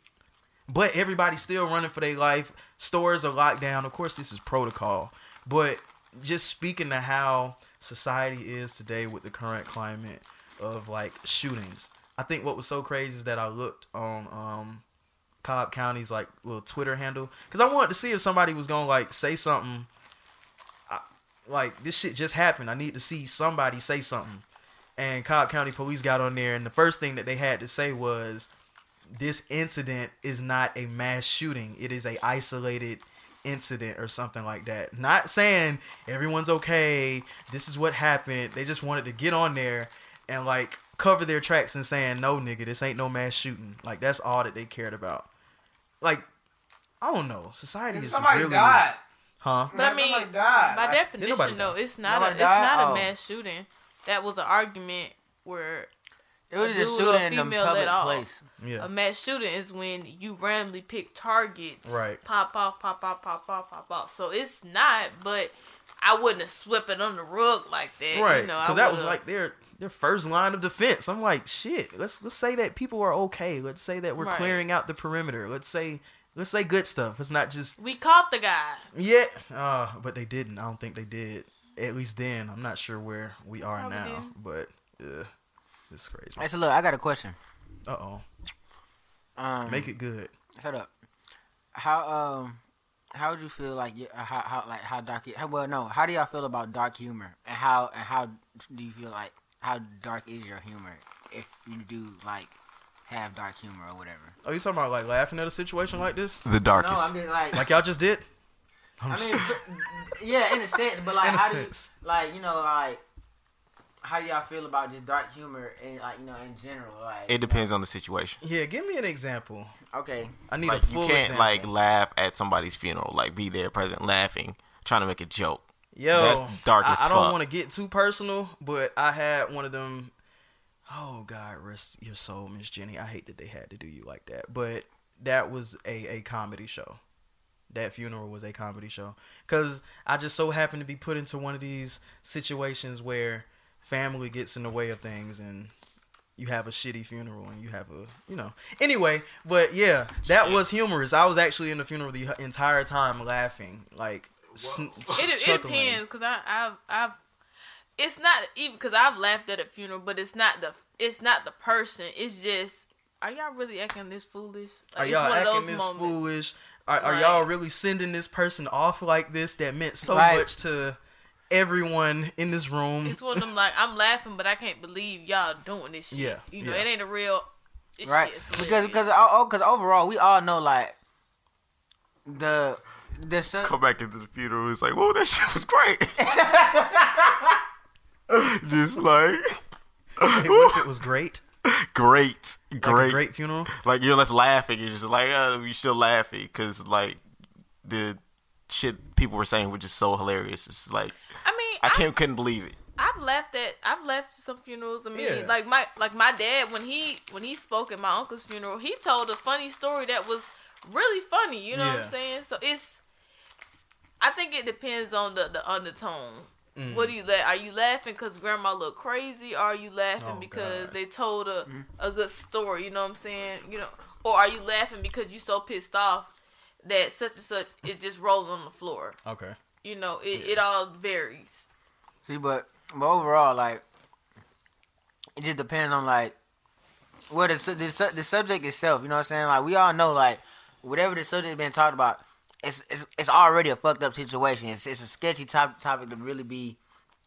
But everybody's still running for their life. Stores are locked down. Of course, this is protocol. But just speaking to how society is today with the current climate of like shootings, I think what was so crazy is that I looked on um, Cobb County's like little Twitter handle because I wanted to see if somebody was gonna like say something. Like this shit just happened. I need to see somebody say something. And Cobb County Police got on there, and the first thing that they had to say was, "This incident is not a mass shooting. It is a isolated incident or something like that." Not saying everyone's okay. This is what happened. They just wanted to get on there and like cover their tracks and saying, "No, nigga, this ain't no mass shooting." Like that's all that they cared about. Like I don't know. Society is Somebody really, died. huh? But I mean, died. by Like, definition, nobody though, it's not a it's died? not a mass shooting. That was an argument where It was a just dude or shooting in a female public let off. place. Yeah. a mass shooting is when you randomly pick targets, Right. Pop off, pop off, pop off, pop off. So it's not, but I wouldn't have swept it on the rug like that, right You know, because that was like their their first line of defense i'm like shit let's let's say that people are okay let's say that we're Right. clearing out the perimeter let's say let's say good stuff it's not just we caught the guy. yeah uh but they didn't i don't think they did at least then i'm not sure where we are Probably now didn't. but uh it's crazy Hey, so look, I got a question. uh-oh Um, make it good Shut up. How um, how would you feel like uh, how how like how dark? How, well, no. How do y'all feel about dark humor and how and how do you feel like how dark is your humor if you do like have dark humor or whatever? oh you talking about like laughing at a situation like this The darkest. No, I'm just like like y'all just did I'm I mean, yeah, in a sense, but like In a how do you, like you know like how y'all feel about just dark humor and like you know in general like it depends on the situation. yeah give me an example Okay, i need Like a you can't example. like laugh at somebody's funeral, like be there present, laughing, trying to make a joke. Yo, That's dark I, as I don't want to get too personal, but I had one of them. Oh God, rest your soul, Miss Jenny. I hate that they had to do you like that, but that was a a comedy show. That funeral was a comedy show because I just so happened to be put into one of these situations where family gets in the way of things and you have a shitty funeral and you have a you know anyway but yeah that was humorous i was actually in the funeral the entire time laughing like sn- It, it depends because I I've I've it's not even because I've laughed at a funeral, but it's not the it's not the person. It's just are y'all really acting this foolish? Are Like, it's y'all one of acting those this moments. foolish? Are, are Right. y'all really sending this person off like this that meant so Right. much to everyone in this room? It's one of them like I'm laughing, but I can't believe y'all doing this shit. Yeah, you know yeah. it ain't a real. This right? shit's Because because oh, oh because overall we all know like the the su- Come back into the funeral, it's like, whoa, that shit was great. Just like Hey, what it was great? great, Like great, a great funeral? Like you're left laughing. You're just like, oh, you still laughing because like the shit people were saying was just so hilarious. It's just like I mean, I can't couldn't believe it. I've left at I've left some funerals. I mean, Yeah. like my like my dad when he when he spoke at my uncle's funeral, he told a funny story that was really funny. You know what I'm saying? So it's I think it depends on the the undertone. Mm. What do you la- are you laughing because grandma looked crazy? Or are you laughing Oh, because God. they told a Mm-hmm. a good story? You know what I'm saying? You know, or are you laughing because you so pissed off that such and such is just rolling on the floor? Okay. You know, it, it all varies. see, but but overall like it just depends on like what the, the the subject itself. You know what I'm saying? Like we all know like whatever the subject being talked about. It's, it's, it's already a fucked up situation. It's, it's a sketchy top, topic to really be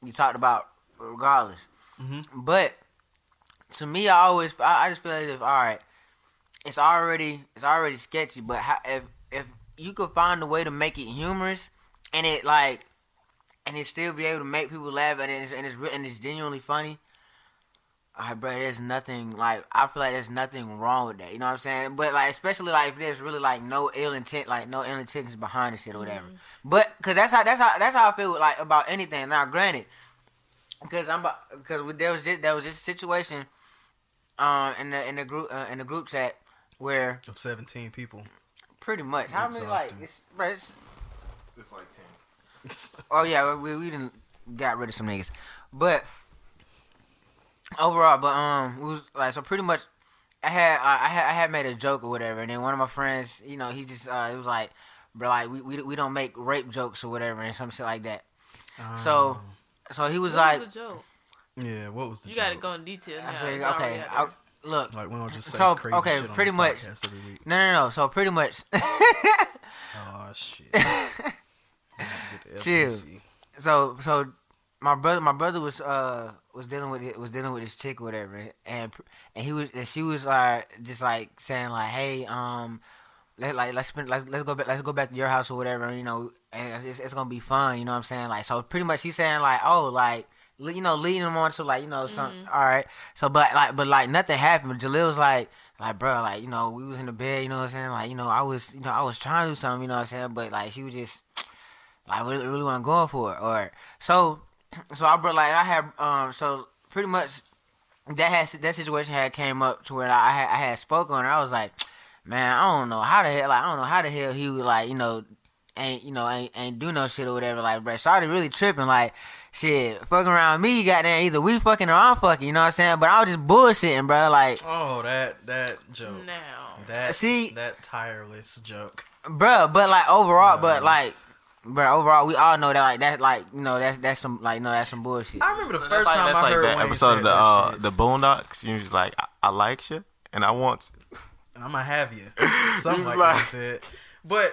be talked about regardless. Mhm. But to me, I always I, I just feel as if all right, it's already it's already sketchy. But how, if if you could find a way to make it humorous and it like and it still be able to make people laugh and it's and it's re- and it's genuinely funny. Alright, bro. There's nothing like I feel like there's nothing wrong with that. You know what I'm saying? But like, especially like if there's really like no ill intent, like no ill intentions behind the shit or whatever. But because that's how that's how that's how I feel like about anything. Now, granted, because I'm because there was this, there was just a situation, um, in the in the group uh, in the group chat where Of 17 people. Pretty much how many like Exhausting. it's, bro, it's, It's like ten. Oh yeah, we we didn't got rid of some niggas, but overall, but um, it was like so pretty much. I had I I had I had made a joke or whatever, and then one of my friends, you know, he just uh, it was like, bro, like we, we we don't make rape jokes or whatever, and some shit like that. So, so he was What like, was the joke? yeah, what was the You got to go in detail now. I said, okay, I, look, Like we don't just say So, crazy okay, shit pretty much. every week. no, no, no. So pretty much, Oh shit. I'm gonna get the Chill. So so my brother my brother was uh was dealing with it was dealing with this chick or whatever and and he was and she was like just like saying like hey um let, like let's spend let's, let's go back let's go back to your house or whatever you know and it's, it's gonna be fun you know what I'm saying like so pretty much he's saying like oh like you know leading them on to like you know some all right. So but like but like nothing happened. Jaleel was like like bro like you know we was in the bed you know what I'm saying? Like you know I was you know I was trying to do something you know what I'm saying? But like she was just like really, really wasn't going for it or so so I brought like I had um so pretty much that has that situation had came up to where I had I had spoken on it. I was like, man, I don't know how the hell like I don't know how the hell he would like you know ain't you know ain't ain't do no shit or whatever like bro. Shawty really tripping like shit fucking around me. Goddamn, either we fucking or I'm fucking. You know what I'm saying? But I was just bullshitting, bro. Like, Oh, that that joke. Now. That See- that tireless joke. bro. But like overall, but like. Bro, overall, we all know that like that like you know that's that's some like no that's some bullshit. I remember the So first that's like, time that's I like heard that Wayne episode say of the that uh, shit. the Boondocks. You just like I, I like you and I want you. I'm gonna have you. Something like, like- that said. But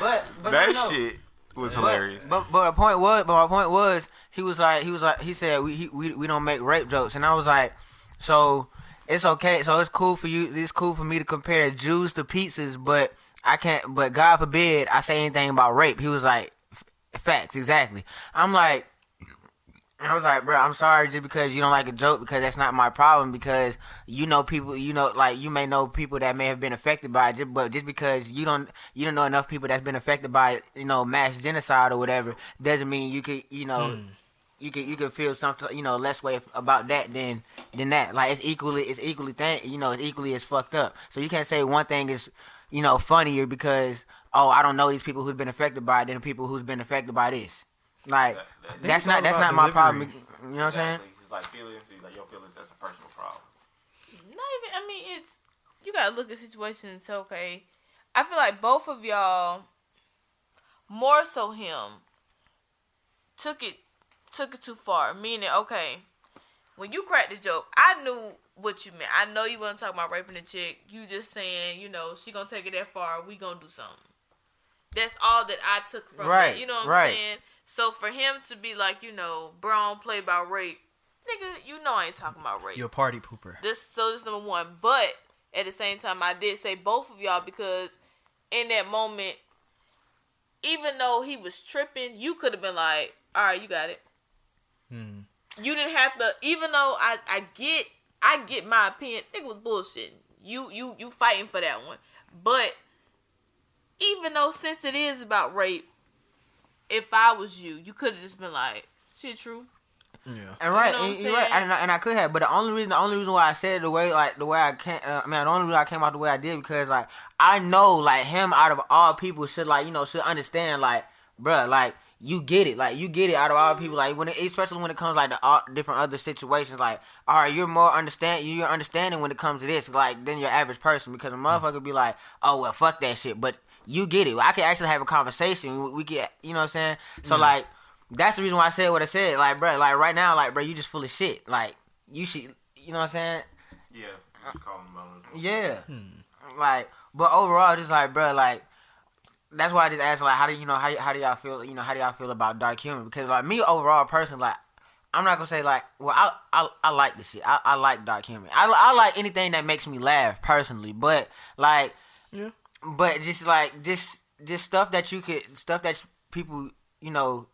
but but that no, shit was But- hilarious. But but the point was, but my point was, he was like, he was like, he said we he, we we don't make rape jokes, and I was like, so it's okay, so it's cool for you, it's cool for me to compare Jews to pizzas, but I can't, but God forbid I say anything about rape. He was like, facts, exactly. I'm like. I was like, bro, I'm sorry just because you don't like a joke because that's not my problem because you know people, you know, like you may know people that may have been affected by it, but just because you don't, you don't know enough people that's been affected by, you know, mass genocide or whatever, doesn't mean you could, you know, hmm. you could, you could feel something, you know, less way about that than, than that. Like it's equally, it's equally thing, you know, it's equally as fucked up. So you can't say one thing is, you know, funnier because oh, I don't know these people who's been affected by it than people who's been affected by this. Like That- that- that's not that's about not my problem. You know what I'm saying? It's like feelings, like your feelings. That's a personal problem. Not even. I mean, it's you gotta look at situations. and say, Okay, I feel like both of y'all, more so him, took it took it too far. Meaning, okay, when you cracked the joke, I knew what you meant. I know you wasn't talking about raping a chick. You just saying, you know, she gonna take it that far. We gonna do something. That's all that I took from Right, it. You know what I'm right. saying? So for him to be like, you know, Brown play by rape, nigga, you know I ain't talking about rape. you're a party pooper. This so this number one. But at the same time, I did say both of y'all because in that moment, even though he was tripping, you could have been like, "All right, you got it." Hmm. You didn't have to. Even though I I get I get my opinion, nigga was bullshitting. You you you fighting for that one, but even though since it is about rape, if I was you, you could have just been like, "Shit, true." Yeah. And right, know and, I'm right, and, I- and I could have, but the only reason, the only reason why I said it the way, like the way I can't, uh, I mean, the only reason I came out the way I did because like I know, like him out of all people should like you know should understand, like, bruh, like you get it, like you get it out of all people, like when it, especially when it comes like to all different other situations, like, all right, you're more understand, you're understanding when it comes to this, like than your average person, because a motherfucker be like, oh well, fuck that shit, but you get it. I can actually have a conversation. We, we get, you know what I'm saying? So like. That's the reason why I said what I said. Like, bro, like right now, like, bro, you just full of shit. Like, you should, you know what I'm saying? Yeah, call them out. Yeah. Hmm. Like, but overall, just like, bro, like, that's why I just asked, like, how do you know how how do y'all feel? You know, how do y'all feel about dark humor? Because like me, overall, person, like, I'm not gonna say like, well, I I, I like this shit. I, I like dark humor. I I like anything that makes me laugh personally. But like, Yeah. But just like just just stuff that you could stuff that people you know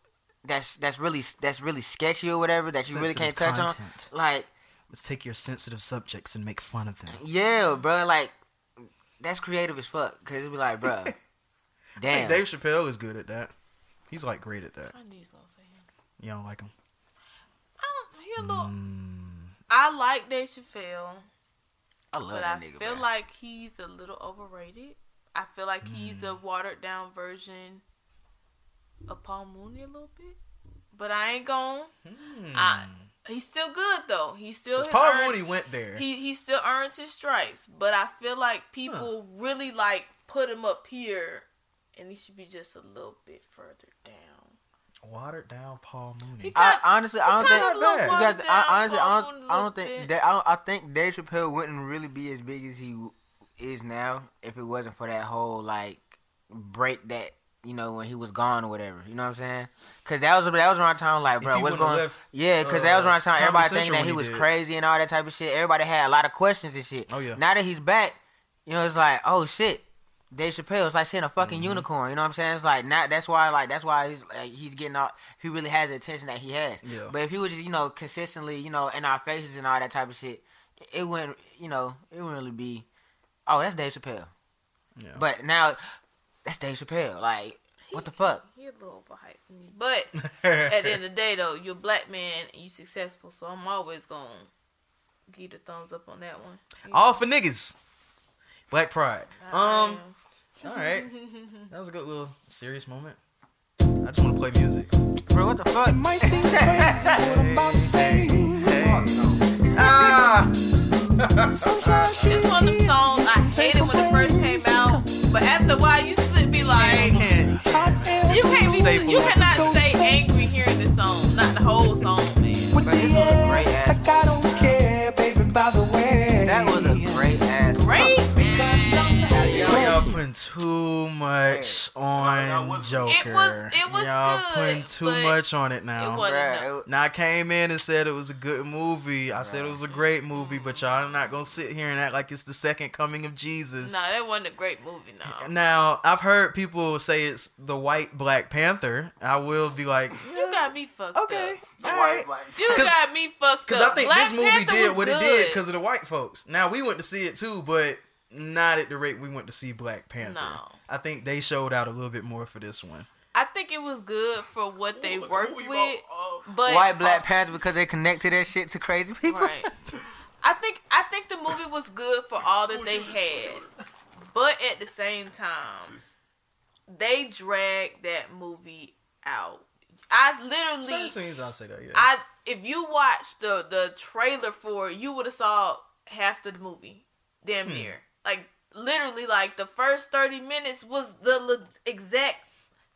that's that's really that's really sketchy or whatever that you really can't touch content. on. Like, Let's take your sensitive subjects and make fun of them. yeah, bro. Like, that's creative as fuck. Cause it'd be like, bro, I think damn. Dave Chappelle is good at that. He's like great at that. I knew he was gonna say him. You don't like him? I don't. He a little. Mm. I like Dave Chappelle, I love but that I nigga. feel bro. like he's a little overrated. I feel like he's Mm. a watered down version of Paul Mooney a little bit. But I ain't going. Hmm. I he's still good though. He still Because has Paul earned- Mooney went there. He he still earns his stripes, but I feel like people really like put him up here, and he should be just a little bit further down. Watered down Paul Mooney. He I, got- honestly, I don't think. look You got I, honestly, I don't, Mooney I a don't think bit. that. I, I think Dave Chappelle wouldn't really be as big as he is now if it wasn't for that whole like break that you know when he was gone or whatever. You know what I'm saying? Because that was that was around time like, bro, what's going? left, yeah, because uh, that was around time everybody thinking that he he was did. crazy and all that type of shit. Everybody had a lot of questions and shit. Oh, yeah. Now that he's back, you know, it's like, oh shit. Dave Chappelle is like seeing a fucking Mm-hmm. unicorn. You know what I'm saying? It's like now that's why like that's why he's like he's getting out. He really has the attention that he has. Yeah. But if he was just you know consistently you know in our faces and all that type of shit, it wouldn't you know it wouldn't really be. Oh, that's Dave Chappelle. Yeah. But now that's Dave Chappelle. Like what the fuck? He a little overhyped to me, but at the end of the day, though, you're a black man and you successful, so I'm always gonna give you the thumbs up on that one. All for niggas. Black Pride. I Um. am. All right. That was a good little serious moment. I just want to play music. Bro, what the fuck? Might seem crazy what I'm about to say. Ah. Sunshine, she It's one of them songs I hated when it first came out, but after a while, you should be like, Can't. you can't be, you cannot stay angry hearing this song, not the whole song, man. But this was a great ass- like I don't care, baby, by the way. Putting too much on Joker. It was- it was y'all good, putting too much on it It now. wasn't. It- Now I came in and said it was a good movie. I said it was a great movie, but y'all are not gonna sit here and act like it's the second coming of Jesus. No, that wasn't a great movie. No, Now I've heard people say it's the white Black Panther. I will be like, you got me fucked okay, up. all right. You 'Cause- got me fucked up. Because I think Black this movie Panther did was what it did because of the white folks. Now we went to see it too, but not at the rate we went to see Black Panther. No. I think they showed out a little bit more for this one. I think it was good for what they worked with, but White Black Panther because they connected that shit to crazy people. Right. I think I think the movie was good for all that they had, but at the same time, they dragged that movie out. I literally, Certain scenes, I'll say that. Yeah. I if you watched the the trailer for it, you would have saw half of the movie, damn Hmm. Like literally, like the first thirty minutes was the le- exact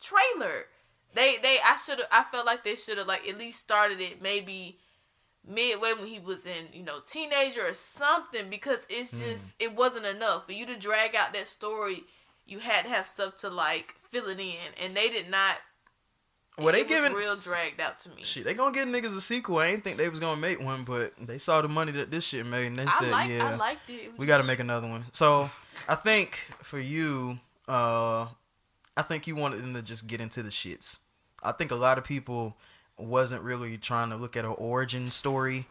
trailer. They they I should have I felt like they should have like at least started it maybe midway when he was in you know teenager or something because it's Hmm. just it wasn't enough for you to drag out that story. You had to have stuff to like fill it in, and they did not. Well, they giving real dragged out to me. shit. They gonna give niggas a sequel. I ain't think they was gonna make one, but they saw the money that this shit made, and they I said, "Yeah, liked it. it we got to make another one." So I think for you, uh, I think you wanted them to just get into the shits. I think a lot of people wasn't really trying to look at an origin story.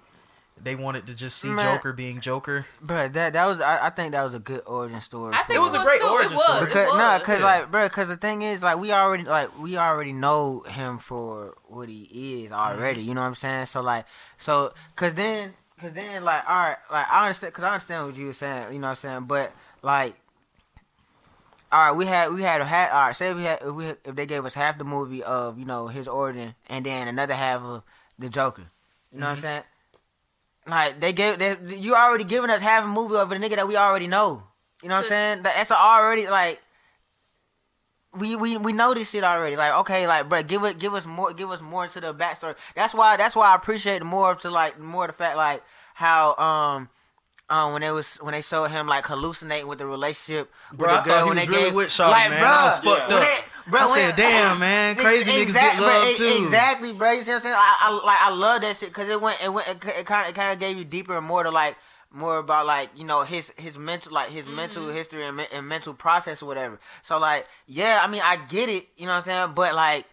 They wanted to just see Man. Joker being Joker. Bro, that that was I, I think that was a good origin story. I think It was a great too. origin story. Because was. no, cause yeah. like, bro, cause the thing is, like, we already like we already know him for what he is already. Mm-hmm. You know what I'm saying? So like, so cause then, cause then, like, all right, like I understand, cause I understand what you were saying. You know what I'm saying? But like, all right, we had we had a hat. All right, say we had if we if they gave us half the movie of you know his origin and then another half of the Joker. You know what I'm Mm-hmm. saying? Like they gave they, you already giving us half a movie of a nigga that we already know. You know what I'm saying? That's already like we, we we know this shit already. Like okay, like bro, give it give us more give us more into the backstory. That's why that's why I appreciate more to like more the fact like how um um when they was when they showed him like hallucinating with the relationship Bro, with the girl thought he when was they really gave with Shawty, like man. bro, I was fucked when up. they- bro, I said, "Damn, man, crazy niggas get love, e- too." Exactly, bro. You see what I'm saying? I, I like I love that shit because it went it went it kind of it kind of gave you deeper and more to like more about like you know his his mental like his mental mm-hmm. history and, men- and mental process or whatever. So like yeah, I mean I get it, you know what I'm saying? But like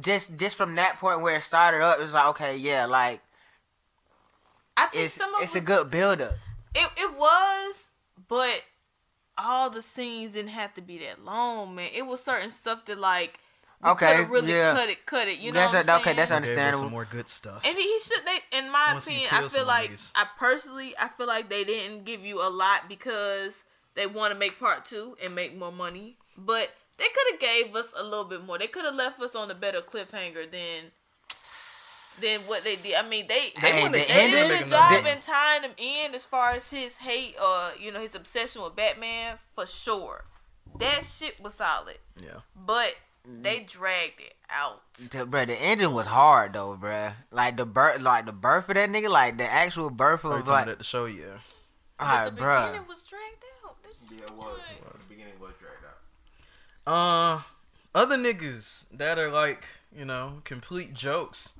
just just from that point where it started up, it's like okay, yeah, like I think it's some of it's a good build up. It it was, but all the scenes didn't have to be that long, man. It was certain stuff that like we Okay, really yeah. cut it, cut it. You know That's what a- I'm okay, that's understandable. some more good stuff. And he should. They, in my wanna see you opinion, I feel like niggas. I personally, I feel like they didn't give you a lot because they want to make part two and make more money. But they could have gave us a little bit more. They could have left us on a better cliffhanger than than what they did. I mean, they Hey, they, the they did a good job the- in tying him in as far as his hate or you know his obsession with Batman for sure. That shit was solid, Yeah. but they dragged it out. The- Bruh, the ending was hard though, bruh. Like the birth, like the birth of that nigga, like the actual birth Are you of talking like, about the show? Yeah. alright, the bruh. beginning was dragged out. That's- Yeah, it was. The beginning was dragged out. Uh, other niggas that are like you know complete jokes.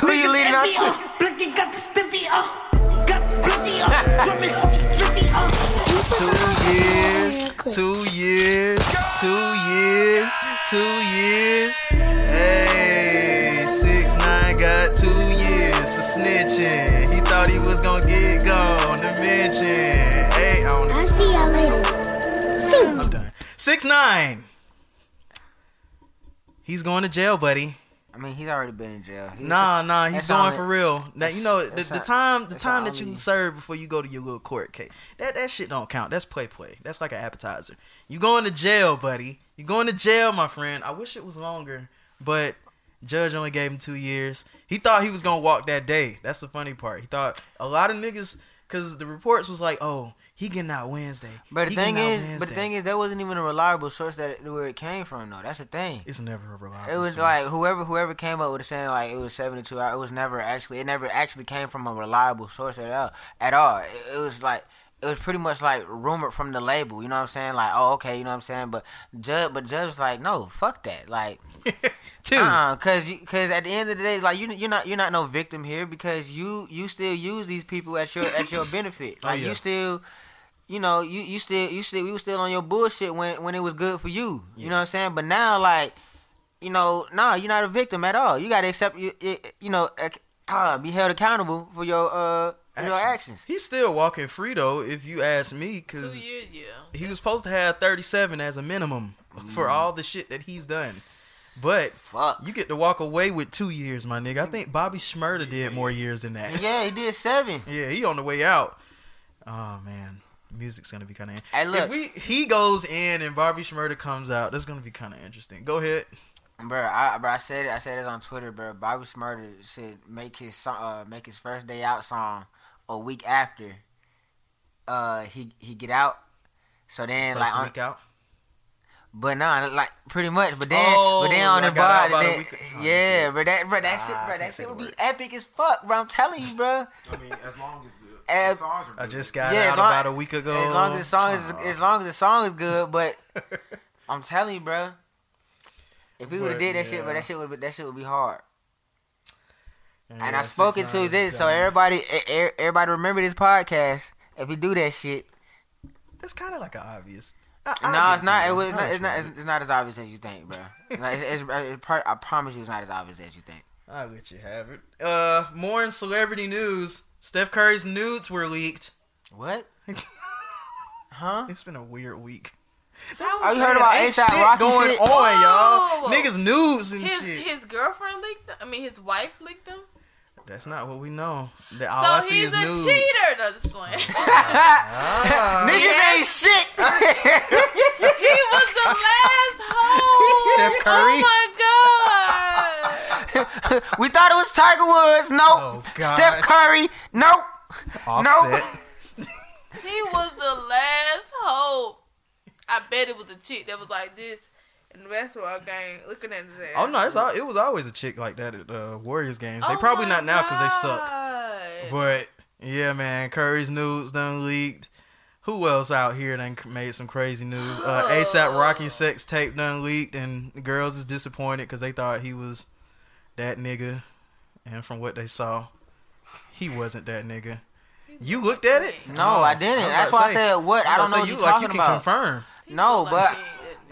Who you leading up? to? Uh. Blicky got the stiffy uh. uh. up. Got blicky up. Drumming hook slippy up. Two years, two years, two years, two years. Hey, six nine got two years for snitching. He thought he was gonna get gone to mention. Hey, I don't know. I'll see y'all later. I'm done. Six nine. He's going to jail, buddy. I mean, he's already been in jail. He's, Nah, nah, he's going for real. Now you know the, the time the time that you serve before you go to your little court case. That that shit don't count. That's play play. That's like an appetizer. You going to jail, buddy. You going to jail, my friend. I wish it was longer, but judge only gave him two years. He thought he was gonna walk that day. That's the funny part. He thought a lot of niggas because the reports was like, oh, he getting out Wednesday. But the He thing is, but the thing is, that wasn't even a reliable source that where it came from, though. That's the thing. it's never a reliable. It was source. like whoever whoever came up with it saying like it was seventy two hours. It was never actually. It never actually came from a reliable source at all. At all. It, it was like it was pretty much like rumored from the label. You know what I'm saying? Like oh okay, you know what I'm saying? But judge, but judge was like no, fuck that. Like two. uh, cause you, cause at the end of the day, like you you're not you're not no victim here because you you still use these people at your at your benefit. Oh, Like yeah. you still. You know, you, you still you still we was still on your bullshit when when it was good for you. You know what I'm saying? But now like you know, nah, you're not a victim at all. You gotta accept you, you, you know, ac- uh, be held accountable for your uh for your actions. He's still walking free though, if you ask me, Two because years, yeah. he was supposed to have 37 as a minimum for all the shit that he's done. But Fuck. you get to walk away with two years, my nigga. I think Bobby Shmurda did more years than that. Yeah, he did seven. Yeah, he on the way out. Oh man, music's gonna be kind of. Hey, look. if we he goes in and Bobby Shmurda comes out, that's gonna be kind of interesting. Go ahead. Bro, I, bro, I said it. I said it on Twitter, bro. Bobby Shmurda said make his song, uh, make his first day out song a week after, uh, he he get out. So then, First like, on, week out. But nah, like pretty much. But then, Oh, but then on the bar, then, week- oh, yeah, bro, that, bro, that Ah, shit, bro, can't that shit would be epic as fuck, bro. I'm telling you, bro. I mean, as long as the, As- the songs are I just got Yeah, out long- about a week ago. As long as the song is, Aw. as long as the song is good, but I'm telling you, bro. If we would have did that shit, but that shit would that shit would be hard. Yeah, and I spoke spoken nine to is this, so everybody, everybody remember this podcast. If we do that shit, That's kind of like an obvious. I- no, I'll it's not. It was I'll not. It's not. It's, it's not as obvious as you think, bro. Like, it's, it's, it's, I promise you, it's not as obvious as you think. I'll let you have it. Uh, more in celebrity news. Steph Curry's nudes were leaked. What? Huh? It's been a weird week. I heard about Ain't ASAP shit Rocky going shit? on, Oh. y'all. Niggas nudes and His shit. his girlfriend leaked. Them? I mean, his wife leaked them. That's not what we know. That all I so see he's is a nudes. cheater. No, just playing. Ah. Niggas ain't shit. he was the last hoe. Steph Curry? Oh my god. we thought it was Tiger Woods. Nope. Oh, God. Steph Curry. Nope. Offset. He was the last hope. I bet it was a chick that was like this in the basketball game looking at his ass. Oh no, it's all, it was always a chick like that at uh, Warriors games. They Oh probably my not now because they suck. But yeah, man, Curry's nudes done leaked. Who else out here done made some crazy news? Uh, ASAP Rocky sex tape done leaked, and the girls is disappointed because they thought he was that nigga, and from what they saw, he wasn't that nigga. You looked at it? No, I didn't. was That's why to I said what. I I'm don't know to what say, you're like talking you can about. confirm. No, but-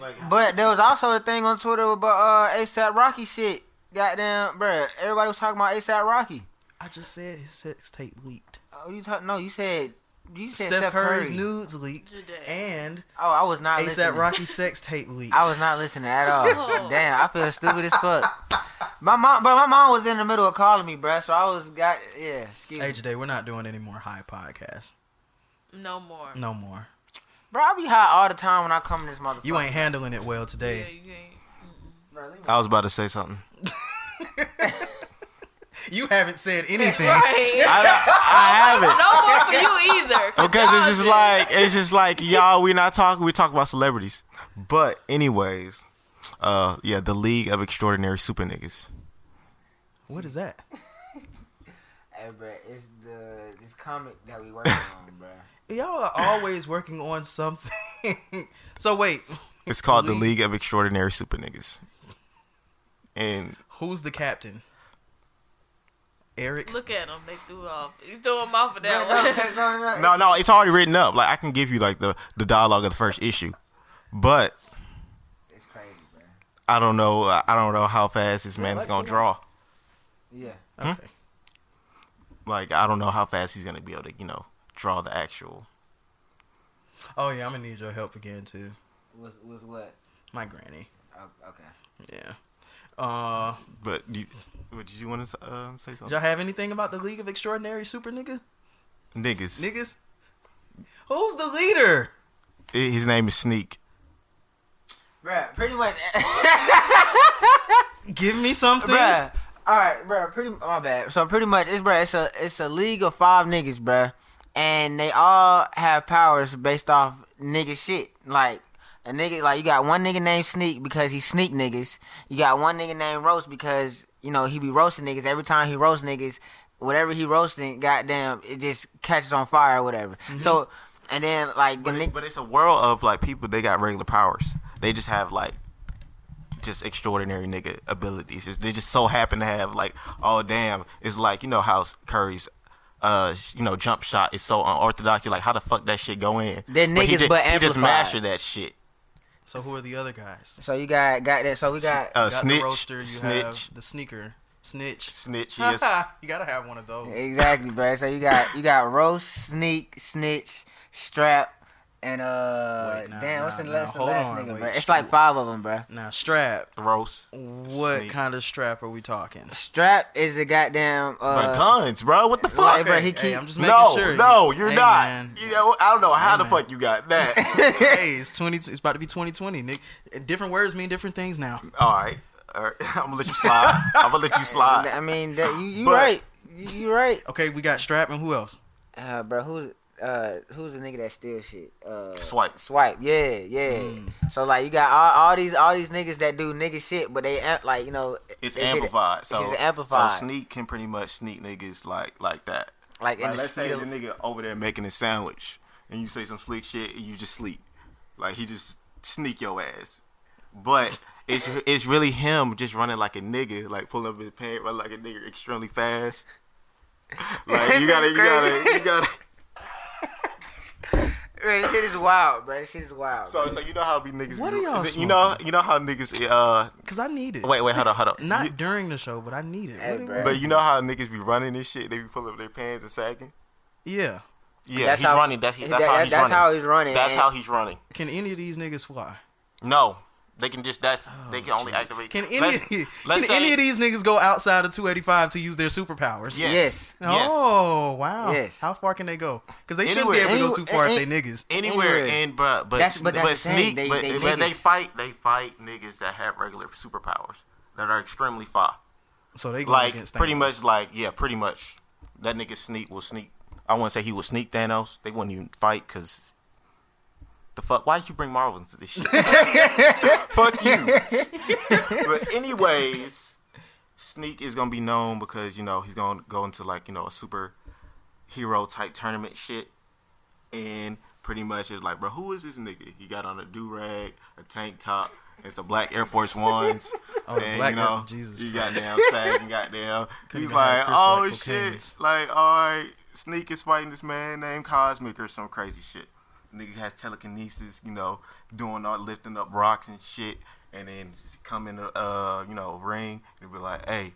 like But there was also a thing on Twitter about uh, ASAP Rocky shit. Goddamn, bruh. Everybody was talking about ASAP Rocky. I just said his sex tape leaked. Oh, you talk? No, you said you said Steph, Steph, Curry's Curry. nudes leaked, and Oh, I was not listening. ASAP Rocky sex tape leaked. I was not listening at all. Oh. Damn, I feel stupid as fuck. My mom, but my mom was in the middle of calling me, bruh. So I was got yeah. Excuse Hey, me, today we're not doing any more high podcasts. no more. No more. Bro. I be high all the time when I come in this motherfucker. You ain't handling it well Yeah, today. you ain't. I was about to say something. You haven't said anything. Right. I, I haven't. no more for you either. 'cause Because it's y'all just like it's just like y'all. We not talking. We talk about celebrities. But anyways, uh, yeah, the League of Extraordinary Super Niggas. What is that? Hey, bro, it's the this comic that we working on, bro. Y'all are always working on something. so wait, It's called the League- League of Extraordinary Super Niggas. And who's the captain? Eric. Look at them. They threw off. You threw them off of No, that no, one. 'cause- no, no, no. no, no, it's already written up. Like I can give you like the the dialogue of the first issue, but It's crazy, bro. I don't know. Uh, I don't know how fast this man is gonna draw. Yeah. Hmm? Okay. Like I don't know how fast he's gonna be able to, you know, draw the actual. Oh yeah, I'm gonna need your help again too. With with what? My granny. Oh, okay. Yeah. Uh, But you, what did you want to uh, say did something? y'all have anything about the League of Extraordinary Super Nigga? Niggas. Niggas? Who's the leader? His name is Sneak. Bruh, pretty much. Give me something. bruh. All right, bruh. Pretty my bad. So pretty much, it's bruh. It's a it's a league of five niggas, bruh, and they all have powers based off nigga shit. Like a nigga, like you got one nigga named Sneak because he sneak niggas. You got one nigga named Roast because you know he be roasting niggas. Every time he roast niggas, whatever he roasting, goddamn, it just catches on fire or whatever. Mm-hmm. So. And then, like, the But, nigga, it, but it's a world of like people. They got regular powers. They just have like just extraordinary nigga abilities. It's- they just so happen to have like, oh damn, it's like you know how Curry's. Uh, you know, jump shot is so unorthodox. You're like, how the fuck that shit go in? They're he niggas, just, but he just amplified. mastered that shit. So who are the other guys? so you got got that. So we got Uh, got snitch, the roaster. You snitch, have the sneaker. Snitch. snitch. Yes, you gotta have one of those. Exactly, bro. So you got you got roast, sneak, snitch, strap, and uh, Wait, nah, damn, what's the nah, last, nah, the last on, nigga, wait. bro? It's like five of them, bro. Now strap. roast. What Sneak. kind of strap are we talking? Strap is a goddamn But uh, guns, bro. What the fuck? like, bro, he Hey, keep. I'm just making no, sure. no, you're Hey, not. man. You know, I don't know how the man. fuck you got that. hey, it's twenty. It's about to be 2020, Nick. Different words mean different things now. All right, all right. I'm gonna let you slide. I'm gonna let you slide. I mean, that, you you But- right, you, you right, Okay, we got strap and who else? uh, bro. Who's uh who's the nigga that steal shit? Uh, Swipe. Swipe, yeah, yeah. Hmm. So like you got all, all these all these niggas that do nigga shit, but they amp- like you know It's they shit- amplified. So, it's amplified. so sneak can pretty much sneak niggas like like that. like in Like, let's say speed the of- nigga over there making a sandwich, and you say some slick shit, and you just sleep. Like he just sneak your ass. But it's it's really him just running like a nigga, like pulling up his pants, running like a nigga extremely fast. Like you gotta, you gotta, you gotta. Bro, this shit is wild, bro. This shit is wild. So, so you know how we niggas. What are y'all You know, you know how niggas. Uh, Cause I need it. wait, wait, hold on, hold on. Not You- during the show, but I need it. Hey, What- bro. but you know how niggas be running this shit. They be pulling up their pants and sagging. Yeah. Yeah, That's he's how- running. That's that's that- how he's that's running. how he's running, That's and- how he's running. Can any of these niggas fly? No, they can just. That's oh, they can only activate. Can any let's, can let's say, any of these niggas go outside of 285 to use their superpowers? Yes. Yes. Yes. Oh wow. Yes. How far can they go? Because they shouldn't be able to go too far any- if they niggas. Anywhere, Anywhere. in bruh, but That's- but but, that's the thing, sneak, they- but, they but they fight. They fight niggas that have regular superpowers that are extremely far. So they go Like against pretty much, like yeah, pretty much. That nigga sneak will sneak. I wouldn't say he will sneak Thanos. They wouldn't even fight because the fuck. Why did you bring Marvel into this shit? fuck you. but anyways, Sneak is gonna be known because you know he's gonna go into like you know a super hero type tournament shit, and pretty much it's like, bro, who is this nigga? He got on a do rag, a tank top, and some black Air Force Ones. Oh, and black you know, Jesus Christ. got down sagging, goddamn. He's like, oh shit, like all right, Sneak is fighting this man named Cosmic or some crazy shit. Nigga has telekinesis, you know, doing all lifting up rocks and shit, and then just come in the uh, you know, ring and be like, hey,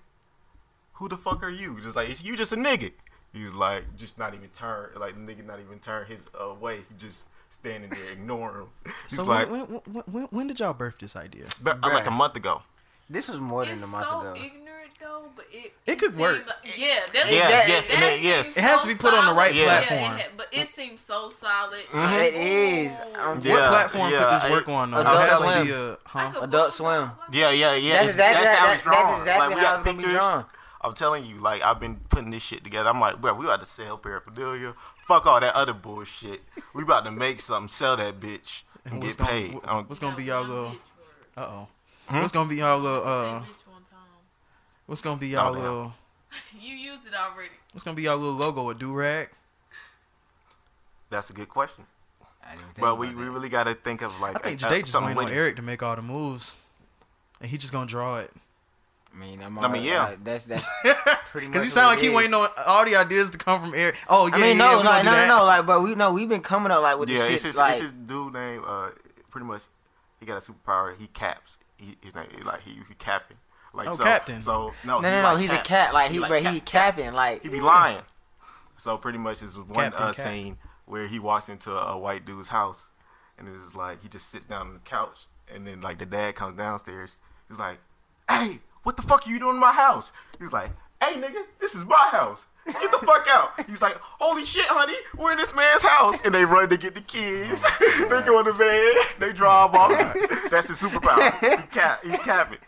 who the fuck are you? Just like, you just a nigga. He was like, just not even turn, like the nigga not even turn his uh, way. He just standing there ignoring him. He's So like, when, when, when, when, when did y'all birth this idea? but, uh, like a month ago. This is more than a month so ago. ignorant though, but it It could seemed work. Like, yeah, that, Yes, that, yes, that it- yes. It has so to be put on the right solid. platform. Yeah, it but it seems so solid. Mhm. It is. Um, What platform yeah, could this work on? Though? Adult It has to Swim. be a- huh? Adult Swim. Yeah, yeah, yeah. That's it's- exactly, that's how that, it's that's exactly Like, how it's gonna be drawn. I'm telling you, like I've been putting this shit together. I'm like, bro, we about to sell paraphernalia. Fuck all that other bullshit. We about to make something, sell that bitch, and, what's get gonna, paid. Um, what's gonna be y'all little? Uh oh. Hmm? What's gonna be y'all little? Uh, Say bitch one time. What's gonna be y'all Oh, little? You used it already. What's gonna be y'all little logo? A do rag? that's a good question. I didn't But we, about we really got to think of like I think uh, Jade just something waiting on. Eric to make all the moves, and he just gonna draw it. I mean, I'm I mean, yeah. uh, that's that's pretty much. Because he sound like he is. waiting on all the ideas to come from Eric. Oh yeah, I mean, yeah, no, we no, no, no, no. Like, but we know we've been coming up like with Yeah, the it's shit. his, like, it's his dude name. Uh, pretty much, he got a superpower. He caps. He, his name like he, he capping. Like Oh, so, Captain. So no, no, he no, no. like He's cap. a cat. Like he, like he cap- capping. Like He be lying. So pretty much, is one Captain uh, Cap. scene where he walks into a, a white dude's house, and it's just like he just sits down on the couch, and then like the dad comes downstairs. He's like, "Hey, what the fuck are you doing in my house?" He's like, "Hey, nigga, this is my house. Get the fuck out." He's like, "Holy shit, honey, we're in this man's house," and they run to get the kids. they go in the van. They drive off. That's his superpower. He cap. He's capping.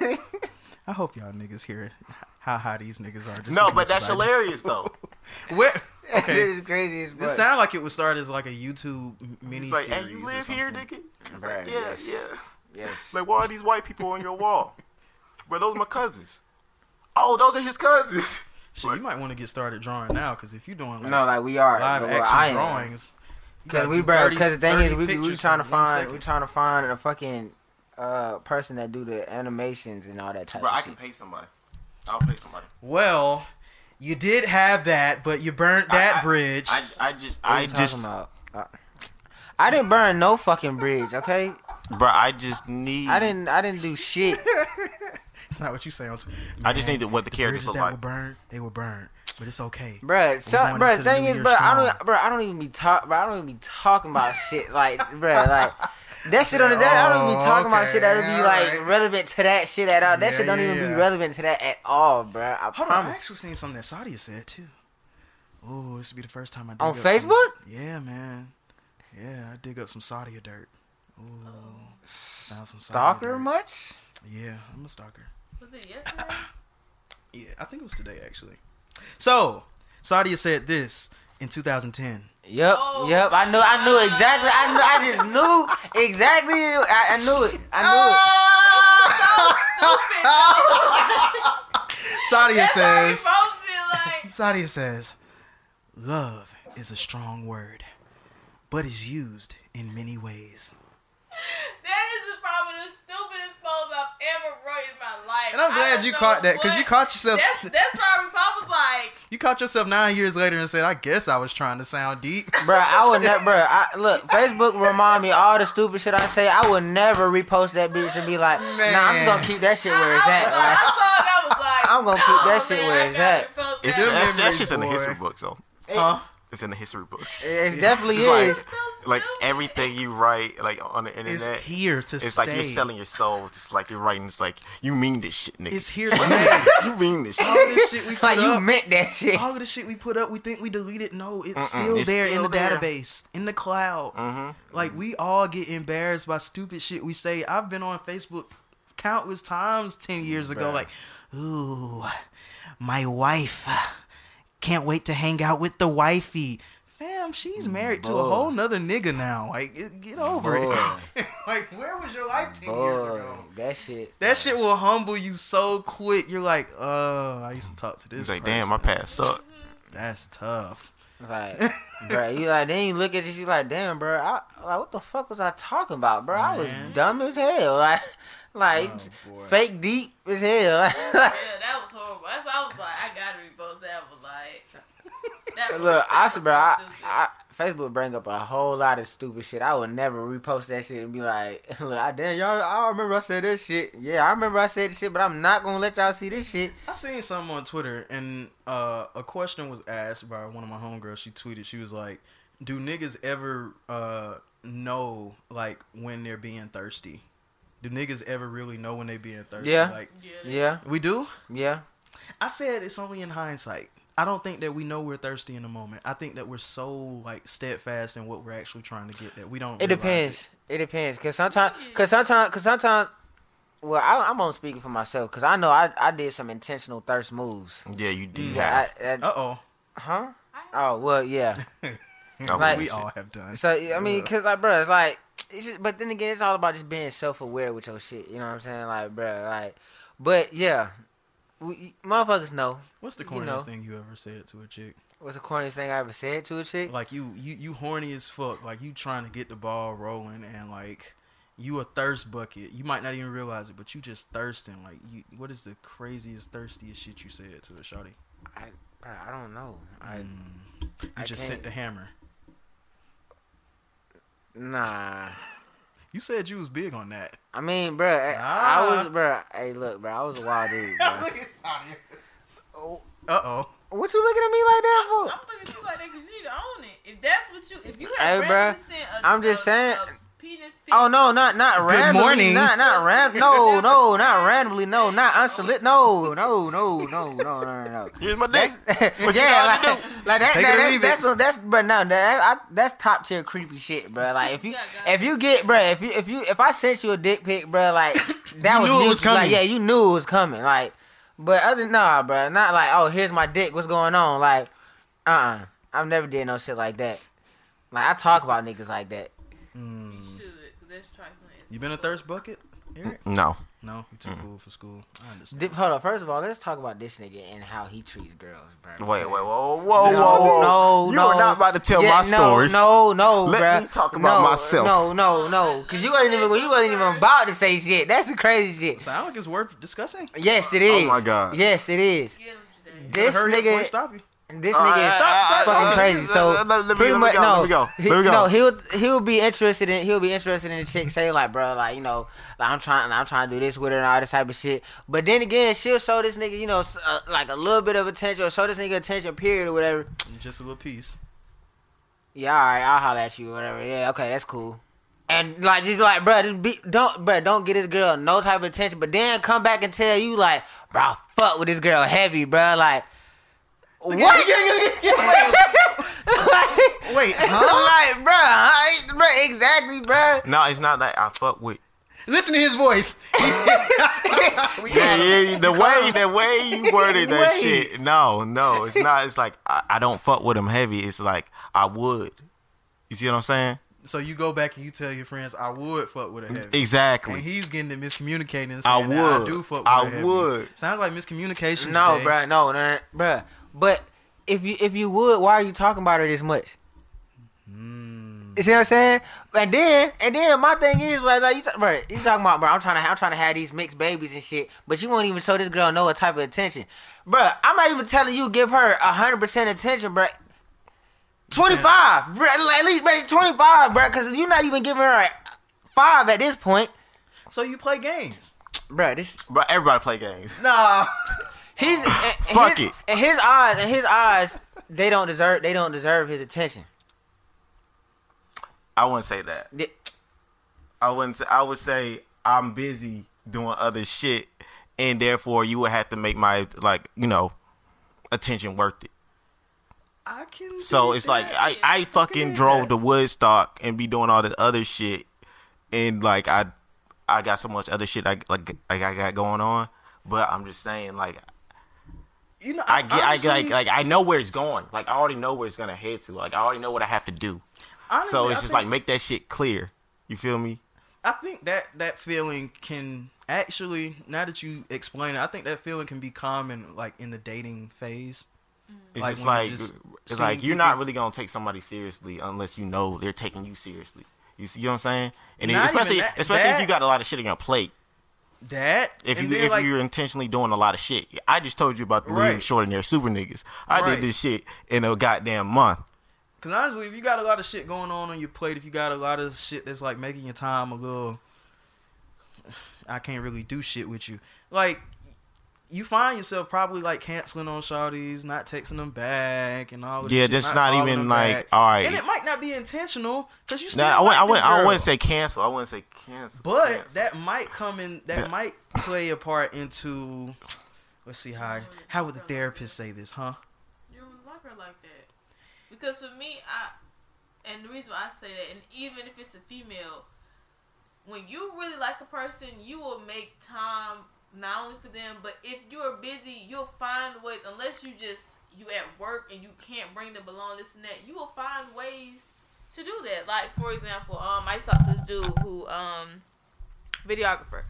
I hope y'all niggas hear how high these niggas are. Just No, but that's as I do. hilarious though. Where? this Okay. is crazy as This fuck. sound like it would start as like a YouTube mini He's like, series. "Hey, you or live here, something. nigga?" He's Right, like, "Yeah, yes. yeah." Yes. Like, why are these white people on your wall? Bro, those are my cousins. Oh, those are his cousins. Shit, you might want to get started drawing now, because if you're doing like no, like we are. live Well, action I am. drawings, you Because gotta we, do bro. 30 Because the thing is, we we pictures trying to for one find second. we trying to find a fucking uh person that do the animations and all that type Bro, of I shit. can pay somebody. I'll pay somebody. Well, you did have that, but you burnt that I- I- bridge. I, I just, What I you just, about? I didn't burn no fucking bridge. Okay, bro, I just need. I didn't. I didn't do shit. it's not what you say on I just need to- what the characters bridges look that like. were burned, they were burned, but it's okay. Bro, so, going bruh, into the the thing is, bro, bruh, I don't, strong. bruh, I don't even be talk, bruh, I don't even be talking about shit like, bro, like that shit on the that I don't even be Oh, talking about okay, shit that'll be oh, like alright. relevant to that shit at all. That Yeah, shit don't yeah, even yeah. be relevant to that at all, bruh. I Hold on, I promise. actually seen something that Sadia said too. Oh, this would be the first time I dig On up some- Facebook? yeah, man. Yeah, I dig up some Sadia dirt. Ooh, found some Stalker dirt. much? Yeah, I'm a stalker. Was it yesterday? Yeah, I think it was today actually. So, Sadia said this in 2010. Yep, Oh yep. I knew, I knew exactly. I knew, I just knew exactly. I, I knew it. I Sadia That's how we says, like, Sadia says, love is a strong word, but is used in many ways. That is probably the stupidest post I've ever wrote in my life. And I'm glad you caught that because you caught yourself. That's, that's why Pop was like, You caught yourself nine years later and said, "I guess I was trying to sound deep." bro. I would never, bro. I, look, Facebook remind me all the stupid shit I say. I would never repost that bitch and be like, Nah, I'm just gonna keep that shit I, where it's I, at. was like, Like, I saw it, I was like, I'm gonna no, keep that oh, shit man, where I at. It's, that. Them that's, that's just in the history books, though. Huh? It's in the history books. it definitely It's like- is. Like everything you write, like on the It's internet, here to it's stay. like you're selling your soul. Just like you're writing. It's like you mean this shit, nigga. It's here to stay. you mean this shit. all shit. this shit we put Like you up, meant that shit. all of the shit we put up, we think we deleted. No, it's Mm-mm, still it's there in the there. database, in the cloud. Mm-hmm. Like we all get embarrassed by stupid shit we say. I've been on Facebook countless times ten years ago. Bruh. Like, ooh, my wife can't wait to hang out with the wifey. Fam, she's married to a whole nother nigga now. Like, get, get over Boy. it. like, where was your life ten years ago? that shit. That shit will humble you so quick. You're like, oh, I used to talk to this. He's like, damn, my person. past sucked. That's tough. Like, bro, you like then you look at this, you like, damn, bro, I, like what the fuck was I talking about, bro? I was dumb as hell, like, like Oh, fake deep as hell. Yeah, that was horrible. That's why I was like, I gotta repost that. Was like, that was, look, I that said, bro, I. I, Facebook bring up a whole lot of stupid shit. I would never repost that shit and be like, look, I, damn, y'all, I remember I said this shit. Yeah, I remember I said this shit, but I'm not gonna let y'all see this shit. I seen something on Twitter, and uh, a question was asked by one of my homegirls. She tweeted, she was like, "Do niggas ever uh, know like when they're being thirsty? Do niggas ever really know when they being thirsty? Yeah. Like yeah, Yeah, we do. yeah. I said it's only in hindsight. I don't think that we know we're thirsty in the moment. I think that we're so like steadfast in what we're actually trying to get that we don't. It depends. It depends, cause sometimes, cause sometimes, cause sometimes, Well, I, I'm on speaking for myself because I know I, I did some intentional thirst moves. Yeah, you do. Yeah, have. I, I, Uh oh. huh? Oh well, yeah. Like- We all have done. So I mean, cause like, bro, it's like, it's just, but then again, it's all about just being self aware with your shit. You know what I'm saying? Like, bro, like, but yeah, we, motherfuckers know. What's the you corniest know. thing you ever said to a chick? What's the corniest thing I ever said to a chick? Like you, you, you horny as fuck. Like you trying to get the ball rolling, and like you a thirst bucket. You might not even realize it, but you just thirsting. Like you, what is the craziest, thirstiest shit you said to a shawty? I, I don't know. I mm. You I just sent can't- the hammer. nah. You said you was big on that. I mean, bro, I, Ah. I was, bro. Hey, look, bro, I was a wild dude. Bro. Look at Sonya. Oh, Uh oh. what you looking at me like that for? I'm looking at you like that because you need to own it. If that's what you, if you Hey, have bruh, randomly sent a, I'm just a- saying- a penis pic, Oh no, not not randomly. morning. Not not ran. No, no, not randomly. No, not unsolicited. No, no, no, no, no, no, no, no. Here's my dick. That's, What yeah, got like, like that. Take that it that's, that's what that's. But no, that I, that's top tier creepy shit, bro. Like if you Yeah, if you get, bro, if you if you if I sent you a dick pic, bro, like that You was knew it was coming. Like yeah, you knew it was coming. Like, but other nah, bro, not like oh here's my dick. What's going on? Like, uh, uh I've never did no shit like that. Like I talk about niggas like that. you should. 'cause That's trifling. as You been a thirst bucket? Eric? No. No, you too cool for school. I understand. Dip, hold on. First of all, let's talk about this nigga and how he treats girls, bro. Wait, wait, because- whoa, whoa, whoa, No, whoa. no, You no. are not about to tell Yeah, my no, story. No, no, Let bruh. me talk about no, myself. No, no, no, because you wasn't even you wasn't even about to say shit. That's the crazy shit. Sound like it's worth discussing. Yes, it is. Oh my God. Yes, it is. Get him today. This Hurry up before he nigga, stop you. This nigga right, is stop, stop, fucking stop. crazy. So Let- let me- pretty let me much go, no, let me go, he- let me go. no, he'll he'll be interested in he'll be interested in the chick say like, bro, like you know, like I'm trying I'm trying to do this with her and all this type of shit. But then again, she'll show this nigga, you know, uh, like a little bit of attention or show this nigga attention, period or whatever. Just a little piece. Yeah, all right, I'll holler at you whatever. Yeah, okay, that's cool. And like, just like, bro, just be, don't, bro, don't get this girl no type of attention. But then come back and tell you like, bro, I fuck with this girl heavy, bro. Like, what? like, Wait, huh? like, bro, huh? bro, exactly, bro. No, it's not that I fuck with. Listen to his voice. Yeah, yeah, the way the way you worded that Wait. shit. No, no, it's not. It's like I, I don't fuck with him heavy. It's like I would. You see what I'm saying? So you go back and you tell your friends, I would fuck with a heavy. And Exactly. he's getting it miscommunicating I would. I would. do fuck with I a heavy. would. Sounds like miscommunication. No, today. bro, no, no, no, bro. But if you if you would, why are you talking about her this much? You see what I'm saying? And then and then my thing is like, like you, ta- bro, you talking about, bro? I'm trying to I'm trying to have these mixed babies and shit, but you won't even show this girl no type of attention, bro. I'm not even telling you give her hundred percent attention, bro. Twenty five, bro. At least, bro, twenty five, bro, because you're not even giving her five at this point, So you play games. bro. This bro, everybody play games. Nah. He's in, in Fuck his, it. In his eyes, in his eyes, they don't deserve. They don't deserve his attention. I wouldn't say that. They- I wouldn't. Say, I would say I'm busy doing other shit, and therefore you would have to make my like you know attention worth it. I can. So dig it's like. I I fucking dig drove that. to Woodstock and be doing all this other shit, and like I I got so much other shit I like like I got going on. But I'm just saying like you know, I get I honestly- like like I know where it's going. Like I already know where it's gonna head to. Like I already know what I have to do. honestly, so it's I just think- like make that shit clear. You feel me? I think that that feeling can actually, now that you explain it, I think that feeling can be common like in the dating phase. Mm. It's Like, just like you just it's seeing like you're not really gonna take somebody seriously unless you know they're taking you seriously. You see what I'm saying? And then Not even especially that- especially if you got a lot of shit on your plate. That If and you if like, you're intentionally doing a lot of shit, I just told you about the Right. Short and their super niggas. I Right. did this shit in a goddamn month. Cause honestly, if you got a lot of shit going on on your plate, if you got a lot of shit that's like making your time a little, I can't really do shit with you. Like, you find yourself probably like canceling on shawties, not texting them back, and all. This Yeah, shit, just not calling even like, back. all right. And it might not be intentional, cause you still. Nah, I like wouldn't I this wouldn't I wouldn't say cancel. I wouldn't say cancel. But Cancel. that might come in. That Yeah. might play a part into. Let's see how how would the therapist say this, huh? You don't like her like that. Because for me, I and the reason why I say that, and even if it's a female, when you really like a person, you will make time not only for them, but if you're busy, you'll find ways. Unless you just you at work and you can't bring them along, this and that, you will find ways to do that. Like for example, um, I saw this dude who um, videographer.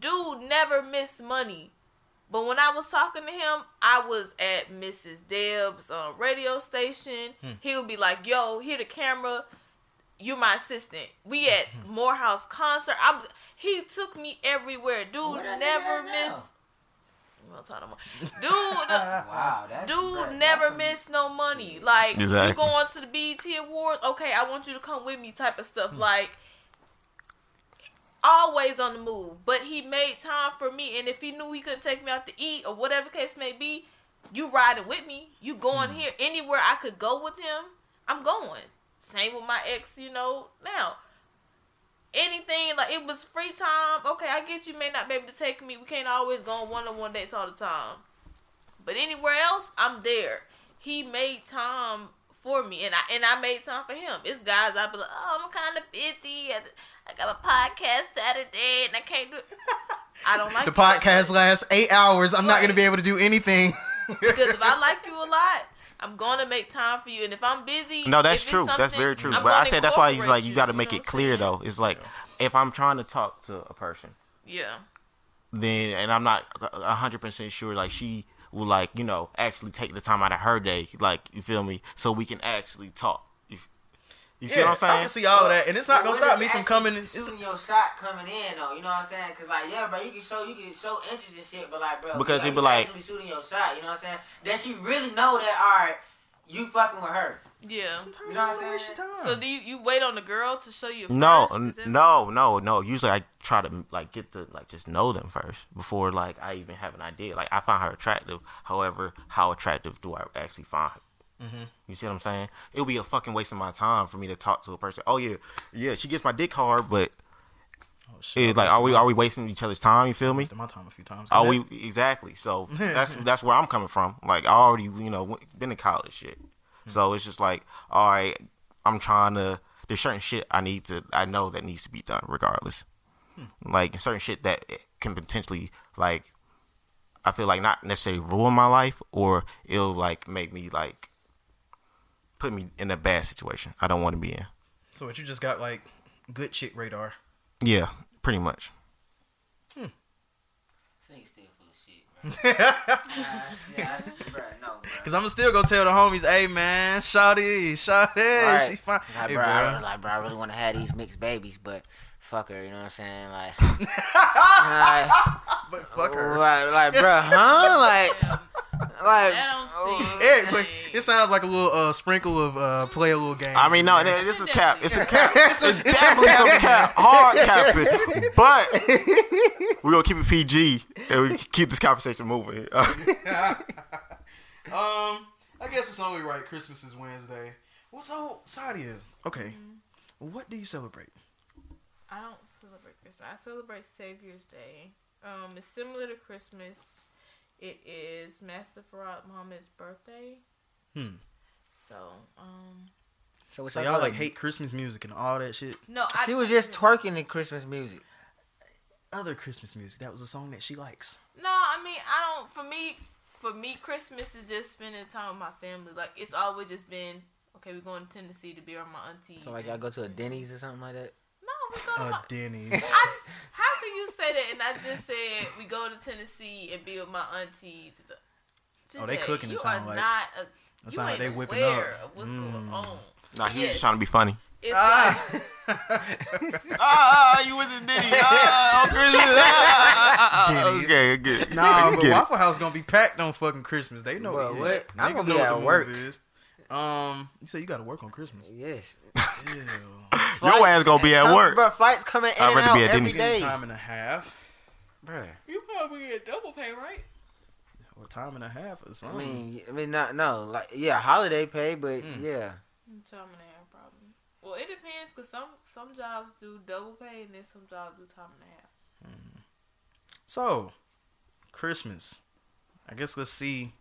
Dude never missed money. But when I was talking to him, I was at Mrs. Deb's uh, radio station. He would be like, "Yo, here the camera. You my assistant. We at mm-hmm. Morehouse concert. I'm." He took me everywhere. Dude What never nigga at now? missed. We won't talk no more. Dude, Wow, that's dude bruh, never that's missed no money. Like Exactly. we going to the BET Awards. Okay, I want you to come with me. Type of stuff. Hmm. Like always on the move. But he made time for me, and if he knew he couldn't take me out to eat or whatever the case may be, you riding with me. You going hmm. here anywhere I could go with him. I'm going. Same with my ex. You know now. Anything like it was free time. Okay, I get you may not be able to take me. We can't always go on one on one dates all the time. But anywhere else, I'm there. He made time for me, and I and I made time for him. It's guys I be like, oh, I'm kind of busy. I, I got a podcast Saturday, and I can't do. it. I don't like The podcast lasts eight hours. I'm not gonna be able to do anything. because if I like you a lot, I'm gonna make time for you. And if I'm busy, No, that's true. That's very true. I'm but I said that's why he's like, you got to make it clear though. It's like if I'm trying to talk to a person, Yeah, then and I'm not a hundred percent sure, like she will like you know actually take the time out of her day, like you feel me, so we can actually talk. You, you see Yeah, what I'm saying? I can see all of that, and it's not gonna stop me from coming. in- It's, shooting your shot coming in though. You know what I'm saying? Cause like yeah, bro, you can show you can show interest and shit, but like bro, Because you he be like- actually shooting your shot. You know what I'm saying? That she really know that all right, you fucking with her. yeah. Sometimes You know what you I'm don't waste your saying? So do you, you wait on the girl to show you? No, first? n- Is that- no, no, no. Usually I try to like get to like just know them first before like I even have an idea. Like I find her attractive. However, how attractive do I actually find her? You see what I'm saying? It would be a fucking waste of my time for me to talk to a person. Oh yeah, yeah, she gets my dick hard, but Oh, shit, it's like, are we are we wasting each other's time? You feel me? wasted my time a few times. Are we exactly? So that's that's where I'm coming from. Like I already, you know, went- been in college shit. Hmm. So it's just like, all right, I'm trying to. There's certain shit I need to. I know that needs to be done regardless. Hmm. Like certain shit that can potentially like. I feel like not necessarily ruin my life, or it'll like make me like put me in a bad situation. I don't want to be in. So what you just got like good chick radar. Yeah, pretty much. Hmm. This still full of shit, yeah, yeah, that's, bro, no. Cause I'ma still go tell the homies, hey man, Shawty, Shawty, Right. she fine. Like, Hey, bro, I, bro. like, bro, I really want to have these mixed babies, but fuck her, you know what I'm saying? Like, like, But fuck her. like, like, bro, huh? Like, like, That don't oh, seem- like, it sounds like a little uh, sprinkle of uh, play a little game. I mean, no, man. this is cap. It's a cap. it's, a, It's definitely some cap, hard capping, but we're gonna keep it PG and we keep this conversation moving. Um, I guess it's only right. Christmas is Wednesday. Well, so Sadia, okay, what do you celebrate? I don't celebrate Christmas. I celebrate Savior's Day. Um, it's similar to Christmas. It is Master Fard Muhammad's birthday. Hmm. So, um, so what's So y'all like hate Christmas music and all that shit. no, I, She was just twerking in Christmas music. Other Christmas music. That was a song that she likes. No, I mean, I don't. For me, for me, Christmas is just spending time with my family. Like it's always just been okay. We're going to Tennessee to be around my aunties. So like and- y'all go to a Denny's or something like that. No, we go to Uh, my, Denny's. I, how can you say that? And I just said we go to Tennessee and be with my aunties. Oh, they Today, cooking, it You sound are like. not. A, That you sound like ain't they whipping aware up. Of what's Mm. going on? nah, he was Yes. just trying to be funny. It's Ah. like Ah, you with the Diddy? Ah, on Christmas. Ah, ah, ah, Denny's. okay, good. Nah, but Get it. Waffle House gonna be packed on fucking Christmas. They know Well, it. what? I'm Niggas gonna know be what at the move work. Is. Um, you say you got to work on Christmas. Yes. Ew. Your ass gonna be at Come- work. Bro, flights coming in I'd and rather out be at every Denny's. day. time and a half. Bro, you probably get double pay, right? Or time and a half or something. I mean, I mean, not no, like yeah, holiday pay, but Mm. yeah. Time and a half, probably. Well, it depends because some some jobs do double pay and then some jobs do time and a half. So, Christmas. I guess let's see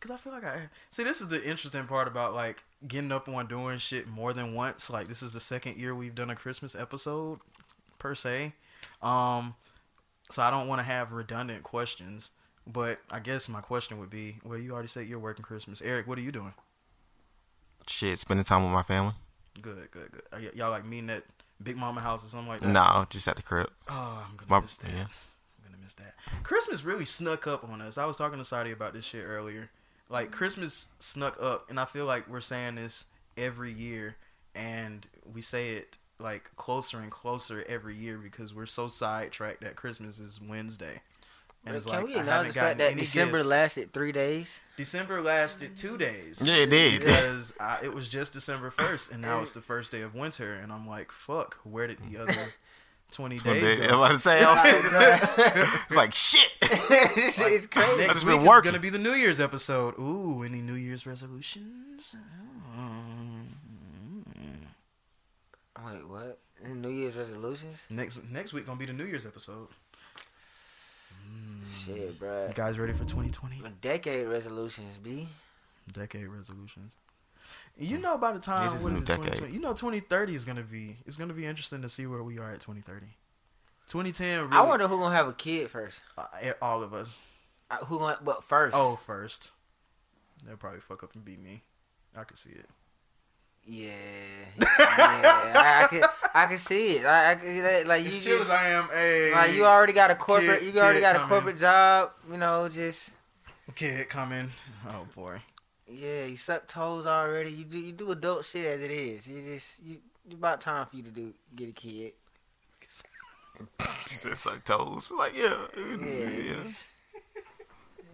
Cause I feel like I see. This is the interesting part about like getting up on doing shit more than once. Like this is the second year we've done a Christmas episode per se. Um, so I don't want to have redundant questions. But I guess my question would be, well, you already said you're working Christmas. Eric, what are you doing? Shit, spending time with my family. Good, good, good. Are y- y'all like meeting at Big Mama house or something like that? No, just at the crib. Oh, I'm gonna My- miss that. yeah. I'm gonna miss that. Christmas really snuck up on us. I was talking to Sadie about this shit earlier. Like Christmas snuck up, and I feel like we're saying this every year, and we say it like closer and closer every year because we're so sidetracked that Christmas is Wednesday. And it's Can like we I acknowledge haven't the gotten fact that December gifts. lasted three days? December lasted two days. Yeah, it did. Because I, it was just December first, and now it's the first day of winter, and I'm like, fuck, where did the other twenty days I'm go? about to say, I was thinking- it's like shit. this shit is crazy. Next just week been is working. gonna be the New Year's episode. Ooh, any New Year's resolutions? Wait, what? New Year's resolutions? Next next week gonna be the New Year's episode. Mm. Shit, bruh. You guys ready for 2020? Decade resolutions, B. Decade resolutions. You know, by the time is a what new is it, decade. 2020? You know, 2030 is gonna be. It's gonna be interesting to see where we are at 2030. 2010. Really, I wonder who gonna have a kid first. uh, all of us. Uh, who gonna? But first. Oh, first. They'll probably fuck up and beat me. I can see it. Yeah, yeah. I, I can, I can see it. I, I can, like you As chill just, as I am, a like you already got a corporate. kid- you already got a coming. corporate job. You know, just kid coming. Oh boy. Yeah. You suck toes already. You do, you do adult shit as it is. You just, you. It's about time for you to do get a kid. Just suck toes. Like, yeah, Yeah, yeah.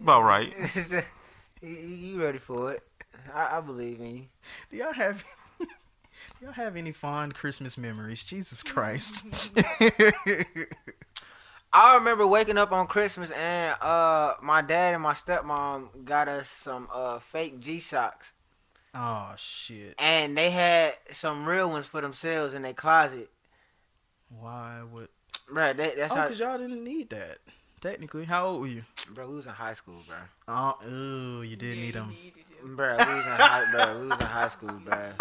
About right. you, you ready for it? I, I believe in you. Do y'all have do y'all have any fond Christmas memories? Jesus Christ. I remember waking up on Christmas and uh my dad and my stepmom got us some uh fake G Shocks. oh shit. And they had some real ones for themselves in their closet. Why would Bro, that, that's Oh, how because y'all didn't need that. Technically. How old were you? bro, we was in high school, bro. Oh, ooh, you did need them. Bro, we was in high bro, we was in high school, bro.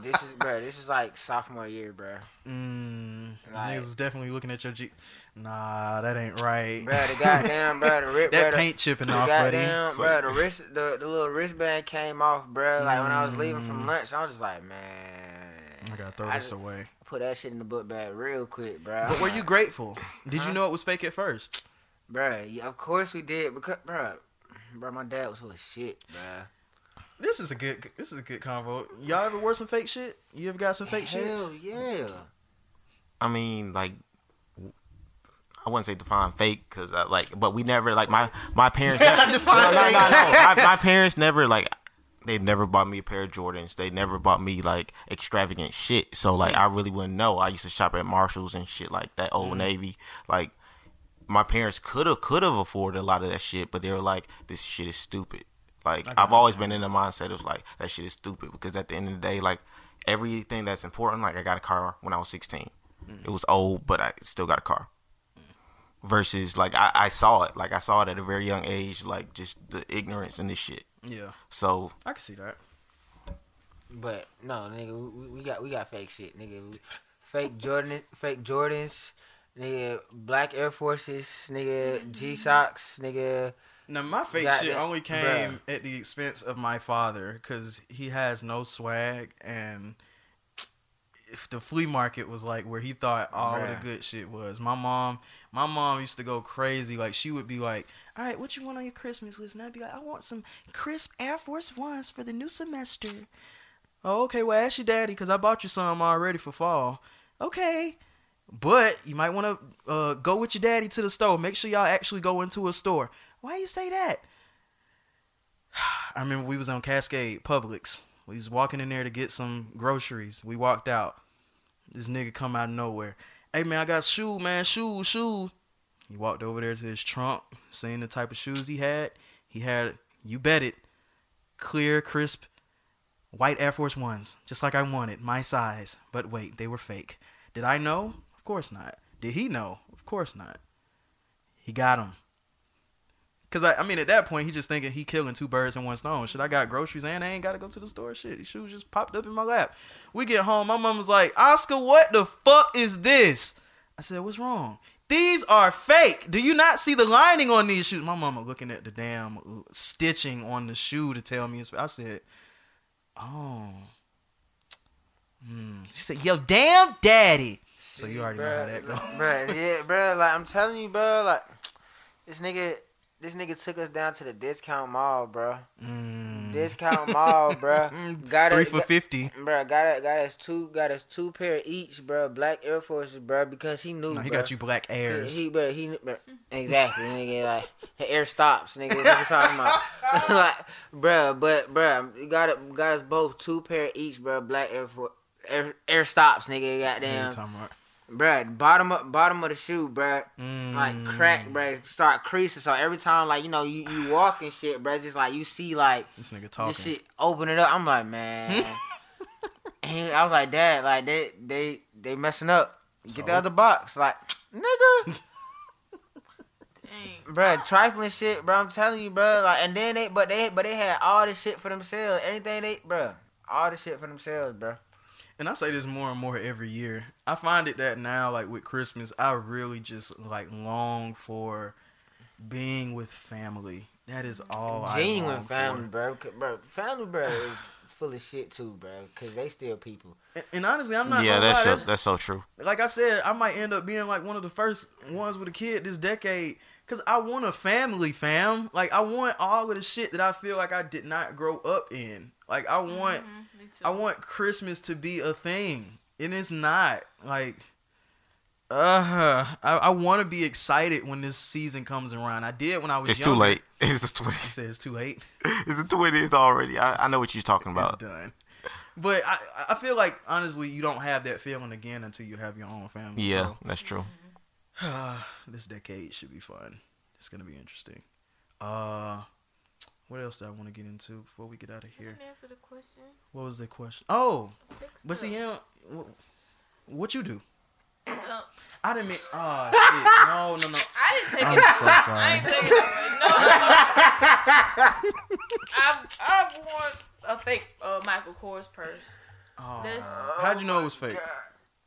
This is bro, this is like sophomore year, bro. Mm, Like- niggas was definitely looking at your G. Nah, that ain't right. Bro, the goddamn bro, the rip that bro, paint chipping the off, goddamn It's bro, like- the wrist the, the little wristband came off, bro. Like when I was leaving Mm. from lunch, I was just like, man. I gotta throw I this just away. Put that shit in the book bag real quick, bro. But were you grateful? Did Huh? you know it was fake at first? Bruh, yeah, of course we did because, bruh, bruh, my dad was full of shit, bruh. This is a good. This is a good convo. Y'all ever wore some fake shit? You ever got some fake shit? Hell yeah. I mean, like, I wouldn't say define fake because I like, but we never like my my parents. Never, Define no, no, fake. no, no. My, my parents never like. They've never bought me a pair of Jordans. They never bought me like extravagant shit. So like, I really wouldn't know. I used to shop at Marshalls and shit like that. Old mm. Navy. Like, my parents could have could have afforded a lot of that shit, but they were like, "This shit is stupid." Like, I've always been in the mindset of like, that shit is stupid because at the end of the day, like, everything that's important. Like, I got a car when I was sixteen. Mm. It was old, but I still got a car. Versus, like, I, I saw it. Like, I saw it at a very young age. Like, just the ignorance in this shit. Yeah, So, I can see that. But no, nigga, we, we got we got fake shit, nigga. Fake Jordan, fake Jordans, nigga. Black Air Forces, nigga. G Shocks, nigga. Now my fake Got shit that- only came bruh. at the expense of my father because he has no swag and if the flea market was like where he thought all Bruh. the good shit was. My mom, my mom used to go crazy. Like she would be like, All right, what you want on your Christmas list? And I'd be like, I want some crisp Air Force Ones for the new semester. "Oh, okay, well ask your daddy because I bought you some already for fall." Okay. But you might want to uh, go with your daddy to the store. Make sure y'all actually go into a store. Why you say that? I remember we was on Cascade Publix. We was walking in there to get some groceries. We walked out. This nigga come out of nowhere. Hey man, I got shoe, man, shoes, shoes. He walked over there to his trunk, seeing the type of shoes he had. He had, you bet it, clear, crisp, white Air Force Ones, just like I wanted, my size. But wait, they were fake. Did I know? Of course not. Did he know? Of course not. He got them. Cause I, I mean, at that point, he just thinking he killing two birds in one stone. Shit, I got groceries and I ain't got to go to the store. Shit, these shoes just popped up in my lap. We get home, my mom was like, "Oscar, what the fuck is this?" I said, "What's wrong?" These are fake. Do you not see the lining on these shoes? My mama looking at the damn uh, stitching on the shoe to tell me it's. I said, "Oh." Hmm. She said, "Yo, damn daddy." So you already know how that goes. Bruh, yeah, bro, Like I'm telling you, bro, Like this nigga, this nigga took us down to the discount mall, bruh. Discount mall, bruh. Got Mm. Three us, for got, fifty. bruh. Got us, got us two, got us two pair each, bruh. Black Air Forces, bruh, because he knew. No, he bruh. got you black airs. he, bruh, he, bruh, exactly, nigga. Like the air stops, nigga. What you talking about? like, bruh, but bruh, you got it, got us both two pair each, bruh. Black Air Force. Air, air stops, nigga. Yeah, you Goddamn, talking about- bruh. Bottom of bottom of the shoe, bruh. Mm. Like crack, bruh. Start creasing. So every time, like you know, you, you walk and shit, bruh. Just like you see, like This nigga talking. this shit open it up. I'm like, man. and he- I was like, Dad, like they they they messing up. Get the So? other box, like nigga, Dang. bruh, trifling shit, bro. I'm telling you, bro. Like, and then they, but they, but they had all this shit for themselves. Anything they, bro, all this shit for themselves, bruh. And I say this more and more every year. I find it that now, like with Christmas, I really just like long for being with family. That is all. I Genuine family, for. bro. Bro, family, bro, is full of shit too, bro. Cause they still people. And, and honestly, I'm not. Yeah, that's lie, so, that's, that's so true. like I said, I might end up being like one of the first ones with a kid this decade. Cause I want a family, fam. Like I want all of the shit that I feel like I did not grow up in. Like I want. Mhm. I want Christmas to be a thing, and it's not. Like, uh, I, I want to be excited when this season comes around. I did when I was. It's younger. too late. It's the He twentieth. said it's too late. It's the twentieth already. I, I know what you're talking It's about. done. But I, I feel like honestly, you don't have that feeling again until you have your own family. Yeah, that's true. So, this decade should be fun. It's gonna be interesting. Uh, what else do I want to get into before we get out of You here? answer the question. What was the question? Oh, Fix but see, up. yeah, wh- what you do? Uh, I didn't mean. Oh shit! No, no, no. I didn't take I'm it. so I sorry. ain't taking it. away. No, I've I've worn a fake uh, Michael Kors purse. Oh, That's- how'd you know it was fake?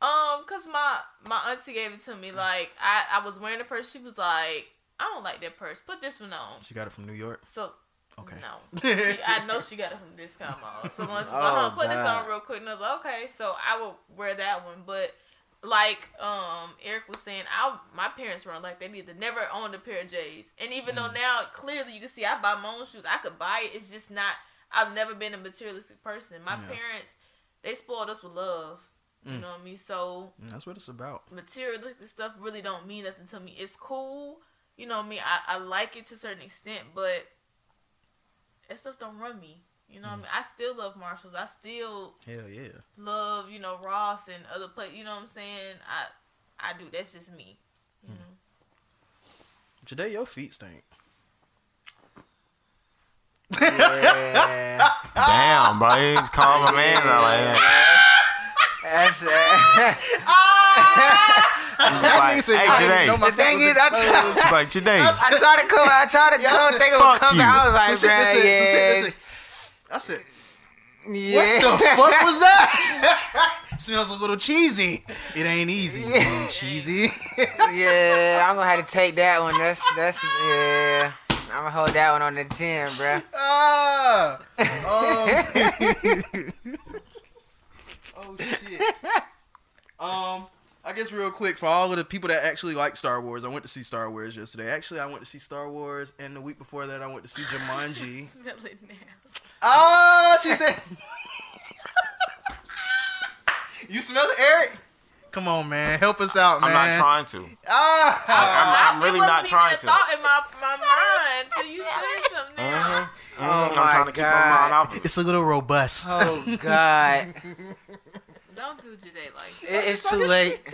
Um, cause my my auntie gave it to me. Like I I was wearing the purse. She was like, I don't like that purse. Put this one on. She got it from New York. So Okay. no, she, I know she got it from discount mall. So once Oh, oh, put this God. on real quick, and I was like, okay, so I will wear that one. But like um Eric was saying, I my parents were like they either never owned a pair of J's, and even Mm. though now clearly you can see I buy my own shoes, I could buy it. It's just not. I've never been a materialistic person. My Yeah. parents they spoiled us with love. You Mm. know what I mean? So And that's what it's about. materialistic stuff really don't mean nothing to me. It's cool, you know what I mean. I, I like it to a certain extent, but that stuff don't run me. You know what I mean? I still love Marshalls. I still Hell yeah. love you know Ross and other places. You know what I'm saying? I I do. That's just me. You know? Today your feet stink. Yeah, Damn, bro, you just called my man out like that. that's uh, Like, hey, today. the thing is, I try, It's like today. I try to come, I try to come, said, think of fuck a you. I was like, Some shit, bruh, yeah, some shit, I said, yeah. what the fuck was that? Smells a little cheesy. It ain't easy. It ain't cheesy. yeah, I'm gonna have to take that one. That's that's yeah. I'm gonna hold that one on the chin, bruh. ah. Um, oh shit. Um, I guess real quick for all of the people that actually like Star Wars, I went to see Star Wars yesterday. Actually, I went to see Star Wars, and the week before that, I went to see Jumanji. Smell it now. Ah, she said. you smell it, Eric? Come on, man, help us out, man. I'm not trying to. Ah, I'm, I'm really wasn't trying to. thought in my, my mind till you said something. now. Mhm. Oh I'm my trying to keep my God. mind off of it. it's a little robust. Oh God, Don't do Jade like that. it, it's too late.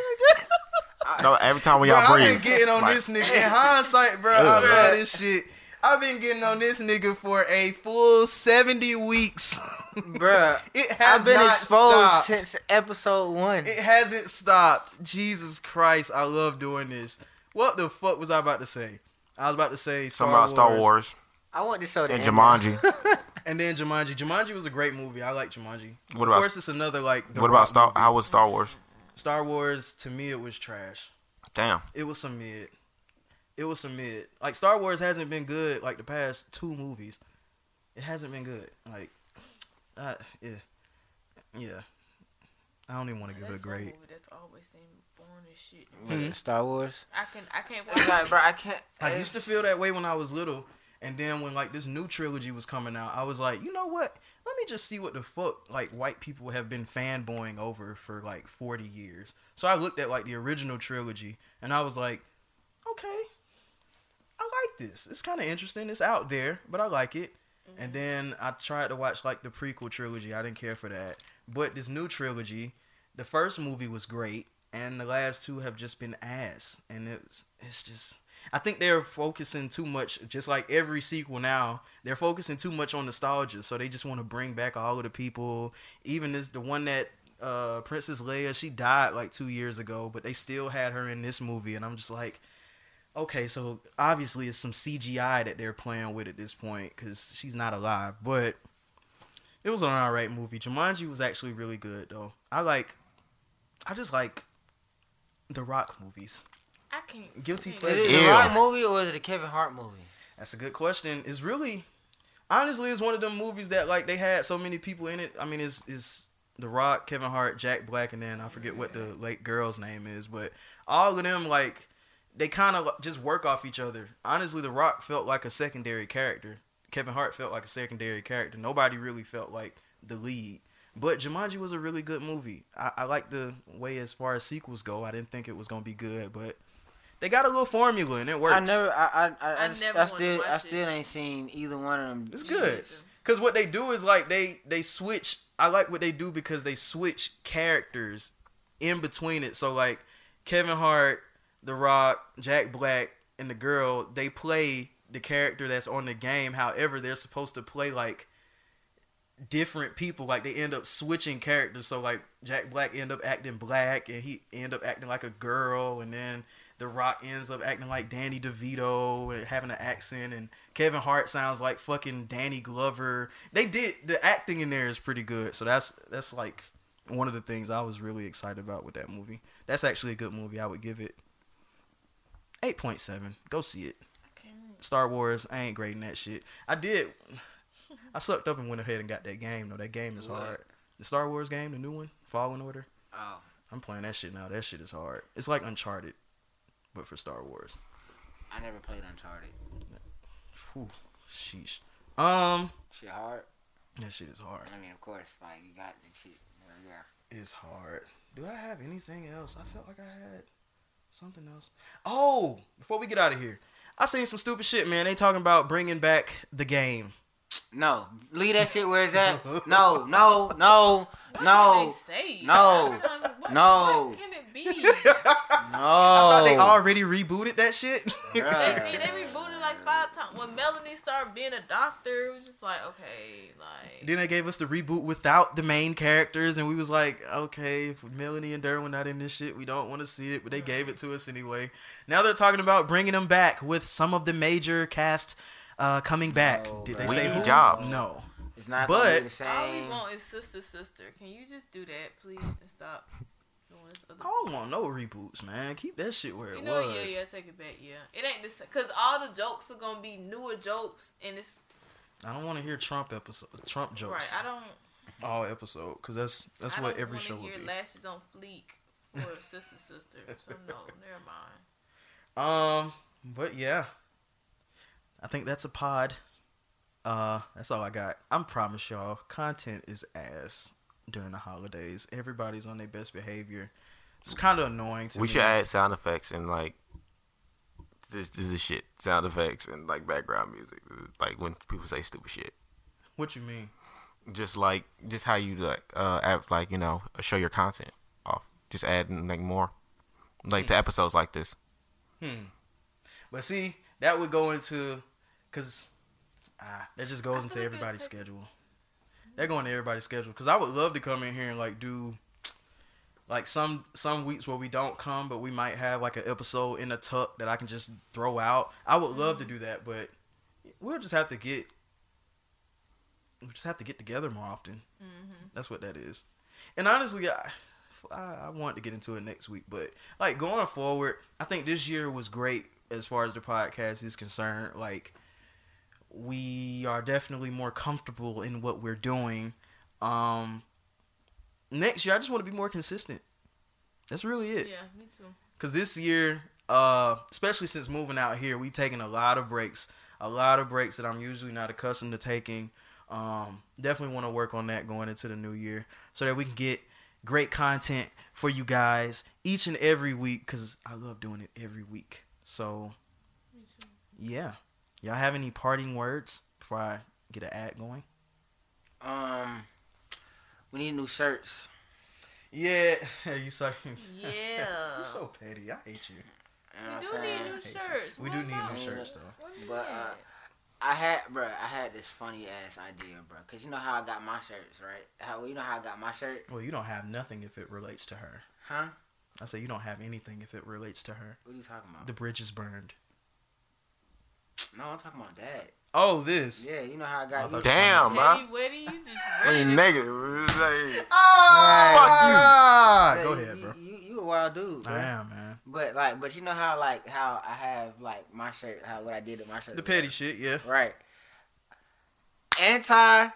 No, every time when Bro, y'all breathe. I've been getting on like, this nigga. In hindsight, bro, I Ugh. love this shit. I've been getting on this nigga for a full 70 weeks. Bruh, It has I've been not exposed stopped. since episode one. It hasn't stopped. Jesus Christ, I love doing this. What the fuck was I about to say? I was about to say Star Something about Star Wars I want to show to and end. Jumanji. And then Jumanji. Jumanji was a great movie. I like Jumanji. What of about- course, it's another like. The what about Star? movie. How was Star Wars? Star Wars? To me, it was trash. Damn. It was some mid. It was some mid. Like Star Wars hasn't been good like the past two movies. It hasn't been good. Like, uh, yeah, yeah. I don't even want to give it a That's grade. movie that's always seemed boring as shit. What, Star Wars. I can I can't watch. like, bro, I can't. I used to feel that way when I was little, and then when like this new trilogy was coming out, I was like, you know what? Let me just see what the fuck like white people have been fanboying over for like forty years. So I looked at like the original trilogy, and I was like, okay, I like this. It's kind of interesting. It's out there, but I like it. And mm-hmm. then I tried to watch like the prequel trilogy. I didn't care for that. But this new trilogy, the first movie was great, and the last two have just been ass. And it's it's just I think they're focusing too much, just like every sequel now. They're focusing too much on nostalgia, so they just want to bring back all of the people. Even this, the one that uh, Princess Leia, she died like two years ago, but they still had her in this movie, and I'm just like, okay, so obviously it's some CGI that they're playing with at this point because she's not alive. But it was an alright movie. Jumanji was actually really good though. I like, I just like the Rock movies. I can't. Guilty I pleasure. Is it Ew. the Rock movie or is it a Kevin Hart movie? That's a good question. It's really, honestly, it's one of them movies that like they had so many people in it. I mean, it's is The Rock, Kevin Hart, Jack Black, and then I forget what the late girl's name is, but all of them like they kind of just work off each other. Honestly, The Rock felt like a secondary character. Kevin Hart felt like a secondary character. Nobody really felt like the lead. But Jumanji was a really good movie. I, I like the way as far as sequels go. I didn't think it was gonna be good, but they got a little formula and it works. I never, I, I, I, I, I just- never I wanna still, I it. still ain't seen either one of them. It's good. Cause what they do is like they they switch. I like what they do because they switch characters in between it. So like Kevin Hart, The Rock, Jack Black, and the girl, they play the character that's on the game. However, they're supposed to play like different people. Like they end up switching characters. So like Jack Black end up acting black, and he end up acting like a girl, and then The Rock ends up acting like Danny DeVito and having an accent, and Kevin Hart sounds like fucking Danny Glover. They did the acting in there is pretty good. So that's that's like one of the things I was really excited about with that movie. That's actually a good movie. I would give it eight point seven. Go see it. Star Wars. I ain't grading that shit. I did. I sucked up and went ahead and got that game. though. that game is What? hard. The Star Wars game, the new one, Fallen Order. Oh, I'm playing that shit now. That shit is hard. It's like Uncharted, but for Star Wars. I never played Uncharted. Whew, sheesh. Um, Shit hard. that shit is hard. I mean, of course, like you got the shit. Yeah. It's hard. Do I have anything else? I felt like I had something else. Oh, before we get out of here, I seen some stupid shit, man. They talking about bringing back the game. No, leave that shit where it's at. No, no, no, no, They say. no, What, no. What be? no. I thought they already rebooted that shit. they, they, they rebooted like five times. When Melanie started being a doctor, it was just like, okay, like. then they gave us the reboot without the main characters, and we was like, okay, if Melanie and Derwin not in this shit, we don't want to see it, but they gave it to us anyway. Now they're talking about bringing them back with some of the major cast uh, coming back. No, Did they bro. say We need who? jobs. No. It's not But- gonna be the All we want is sister, sister. Can you just do that, please, and stop doing this other? I don't want no reboots, man. Keep that shit where it You know, was. yeah, yeah, take it back, yeah. It ain't this because all the jokes are gonna be newer jokes, and it's I don't want to hear Trump episode, Trump jokes right. I don't. all episode because that's that's I what every show would be. lashes on fleek for sister, sister. So no, never mind. Um, but yeah, I think that's a pod. Uh, that's all I got. I'm promise y'all, content is ass during the holidays. Everybody's on their best behavior. It's kind of annoying to We me. should add sound effects and like this, this is shit. Sound effects and like background music. Like when people say stupid shit. What you mean? Just like just how you like uh app, like you know show your content off. Just adding like more like to episodes like this. Hmm. But see, that would go into because ah, that just goes into everybody's it'll schedule. They're going to everybody's schedule because I would love to come in here and like do like some some weeks where we don't come, but we might have like an episode in a tuck that I can just throw out. I would love to do that, but we'll just have to get we just have to get together more often. Mm-hmm. That's what that is. And honestly, I, I I want to get into it next week, but like going forward, I think this year was great as far as the podcast is concerned. Like we are definitely more comfortable in what we're doing. Um next year I just want to be more consistent. That's really it. Yeah, me too. Cause this year, uh, especially since moving out here, we've taken a lot of breaks, a lot of breaks that I'm usually not accustomed to taking. Um, definitely want to work on that going into the new year, so that we can get great content for you guys each and every week. Cause I love doing it every week. So, yeah, y'all have any parting words before I get an ad going? Um, we need new shirts. Yeah, you suck. Yeah. You're so petty. I hate you. You know We do I'm need new shirts. We Why do need not? new shirts though. Why But uh, I had, bro, I had this funny ass idea, bro. Cause you know how I got my shirts, right? How you know how I got my shirt, Well, you don't have nothing if it relates to her. huh? I say you don't have anything if it relates to her. What are you talking about? The bridge is burned. No, I'm talking about that. Oh, this. Yeah, you know how I got. I you. Damn, bro. Petty, witty, you just I ready mean, to- negative. Like, Ah, Yeah, go you- ahead, bro. You, you, you a wild dude, bro. I am, man. But like, but you know how like how I have like my shirt, how what I did with my shirt. The petty whatever. shit, yeah. Right. Anti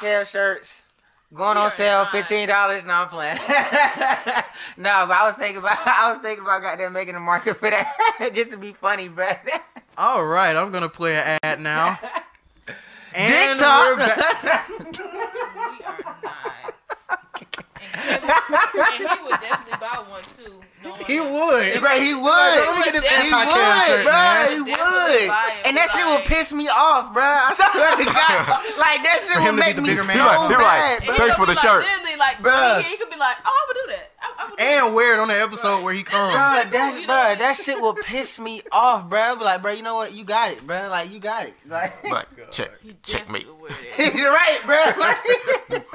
hair shirts going We on sale, not. fifteen dollars. No, I'm playing. no, but I was thinking about I was thinking about goddamn making a market for that just to be funny, bro. All right, I'm gonna play an ad now. And Dick talk. we're back. We are not. And, Kevin, and he would definitely buy one too. knowing He that. would. Bro, he would. Let me get this He anti-Karen would, shirt, bro. man. He Definitely would. buy it, And that shit would like- piss me off, bro. I swear to God. Like, that shit For him would to be make the me bigger so man. He like- he like, mad, And bro. he Thanks could for the be shirt. Like, literally, like, Bruh. he, he could be like, oh, And wear it on the episode where he comes. Bro, You that, bro, that shit will piss me off, bro. Be like, bro, you know what? You got it, bro. Like, you got it. Like, like check, He checkmate. definitely would wear that. you're right, bro. Like,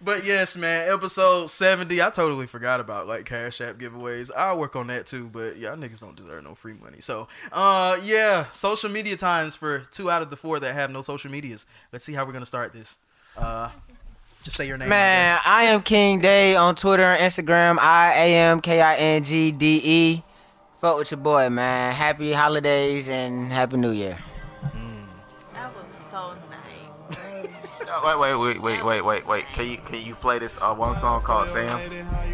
But yes, man, episode 70. I totally forgot about like Cash App giveaways. I'll work on that too, but y'all niggas don't deserve no free money. So, uh, yeah, social media times for two out of the four that have no social medias. Let's see how we're gonna start this. Uh, just say your name. Man, guess. I am King Day on Twitter and Instagram. I A M K I N G D E. Fuck with your boy, man. Happy holidays and happy New Year. That was so nice. Wait, wait, wait, wait, wait, wait, wait. Can you can you play this uh, one song called Sam?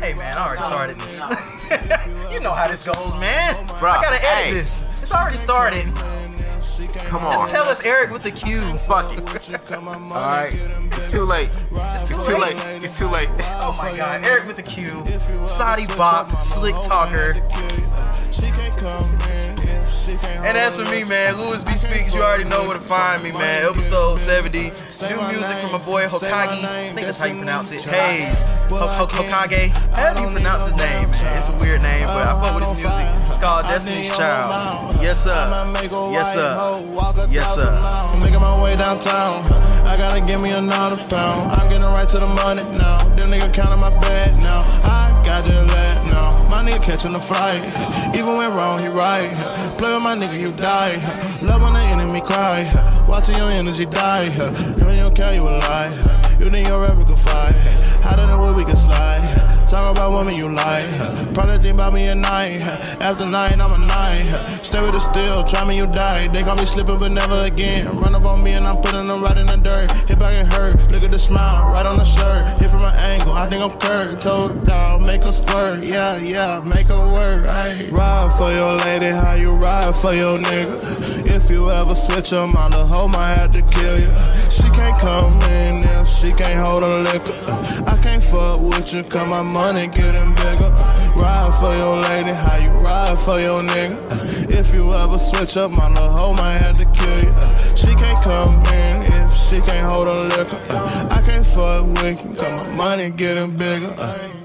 Hey man, I already started this. you know how this goes, man. Bruh, I gotta edit hey. this. It's already started. Come on. Just tell us Eric with the Q. Fuck it. All right. It's too late. It's too, too late. It's too late. Oh my god, Eric with the Q. Sadi Bop, Slick Talker. And as for me, man, Louis B Speaks, you already know where to find me, man. Episode 70. New music from my boy Hokage. I think that's how you pronounce it. Hayes. Ho- Ho- Hokage. However you pronounce his name, man. It's a weird name, but I fuck with his music. It's called Destiny's Child. Yes, sir. Yes, sir. Yes, sir. I'm making my way downtown. I gotta give me another pound. I'm getting right to the money now. Them nigga counting my bed now. I got your lead now. My nigga catching the flight. Even when wrong, he right. Play with my nigga, you die. Love when the enemy cry. Watching your energy die. You and your care, you a lie. You think your rapper can fight. How the way we can slide? Talk about women you like. Probably think about me at night. After nine, I'm a nine. Stay with the steel, try me, you die. They call me slipping, but never again. Run up on me and I'm putting them right in the dirt. Hit back and hurt. Look at the smile, right on the shirt. Hit from an angle, I think I'm curved. Told dog, make her squirt. Yeah, yeah, make her work. Ay. Ride for your lady, how you ride for your nigga. If you ever switch them on the hoe, might have to kill you. She can't come in if she can't hold a liquor. I can't fuck with you, cause my money getting bigger. Ride for your lady, how you ride for your nigga. Uh, if you ever switch up, my little hoe might have to kill you. Uh, she can't come in if she can't hold a liquor. Uh, I can't fuck with you, cause my money getting bigger.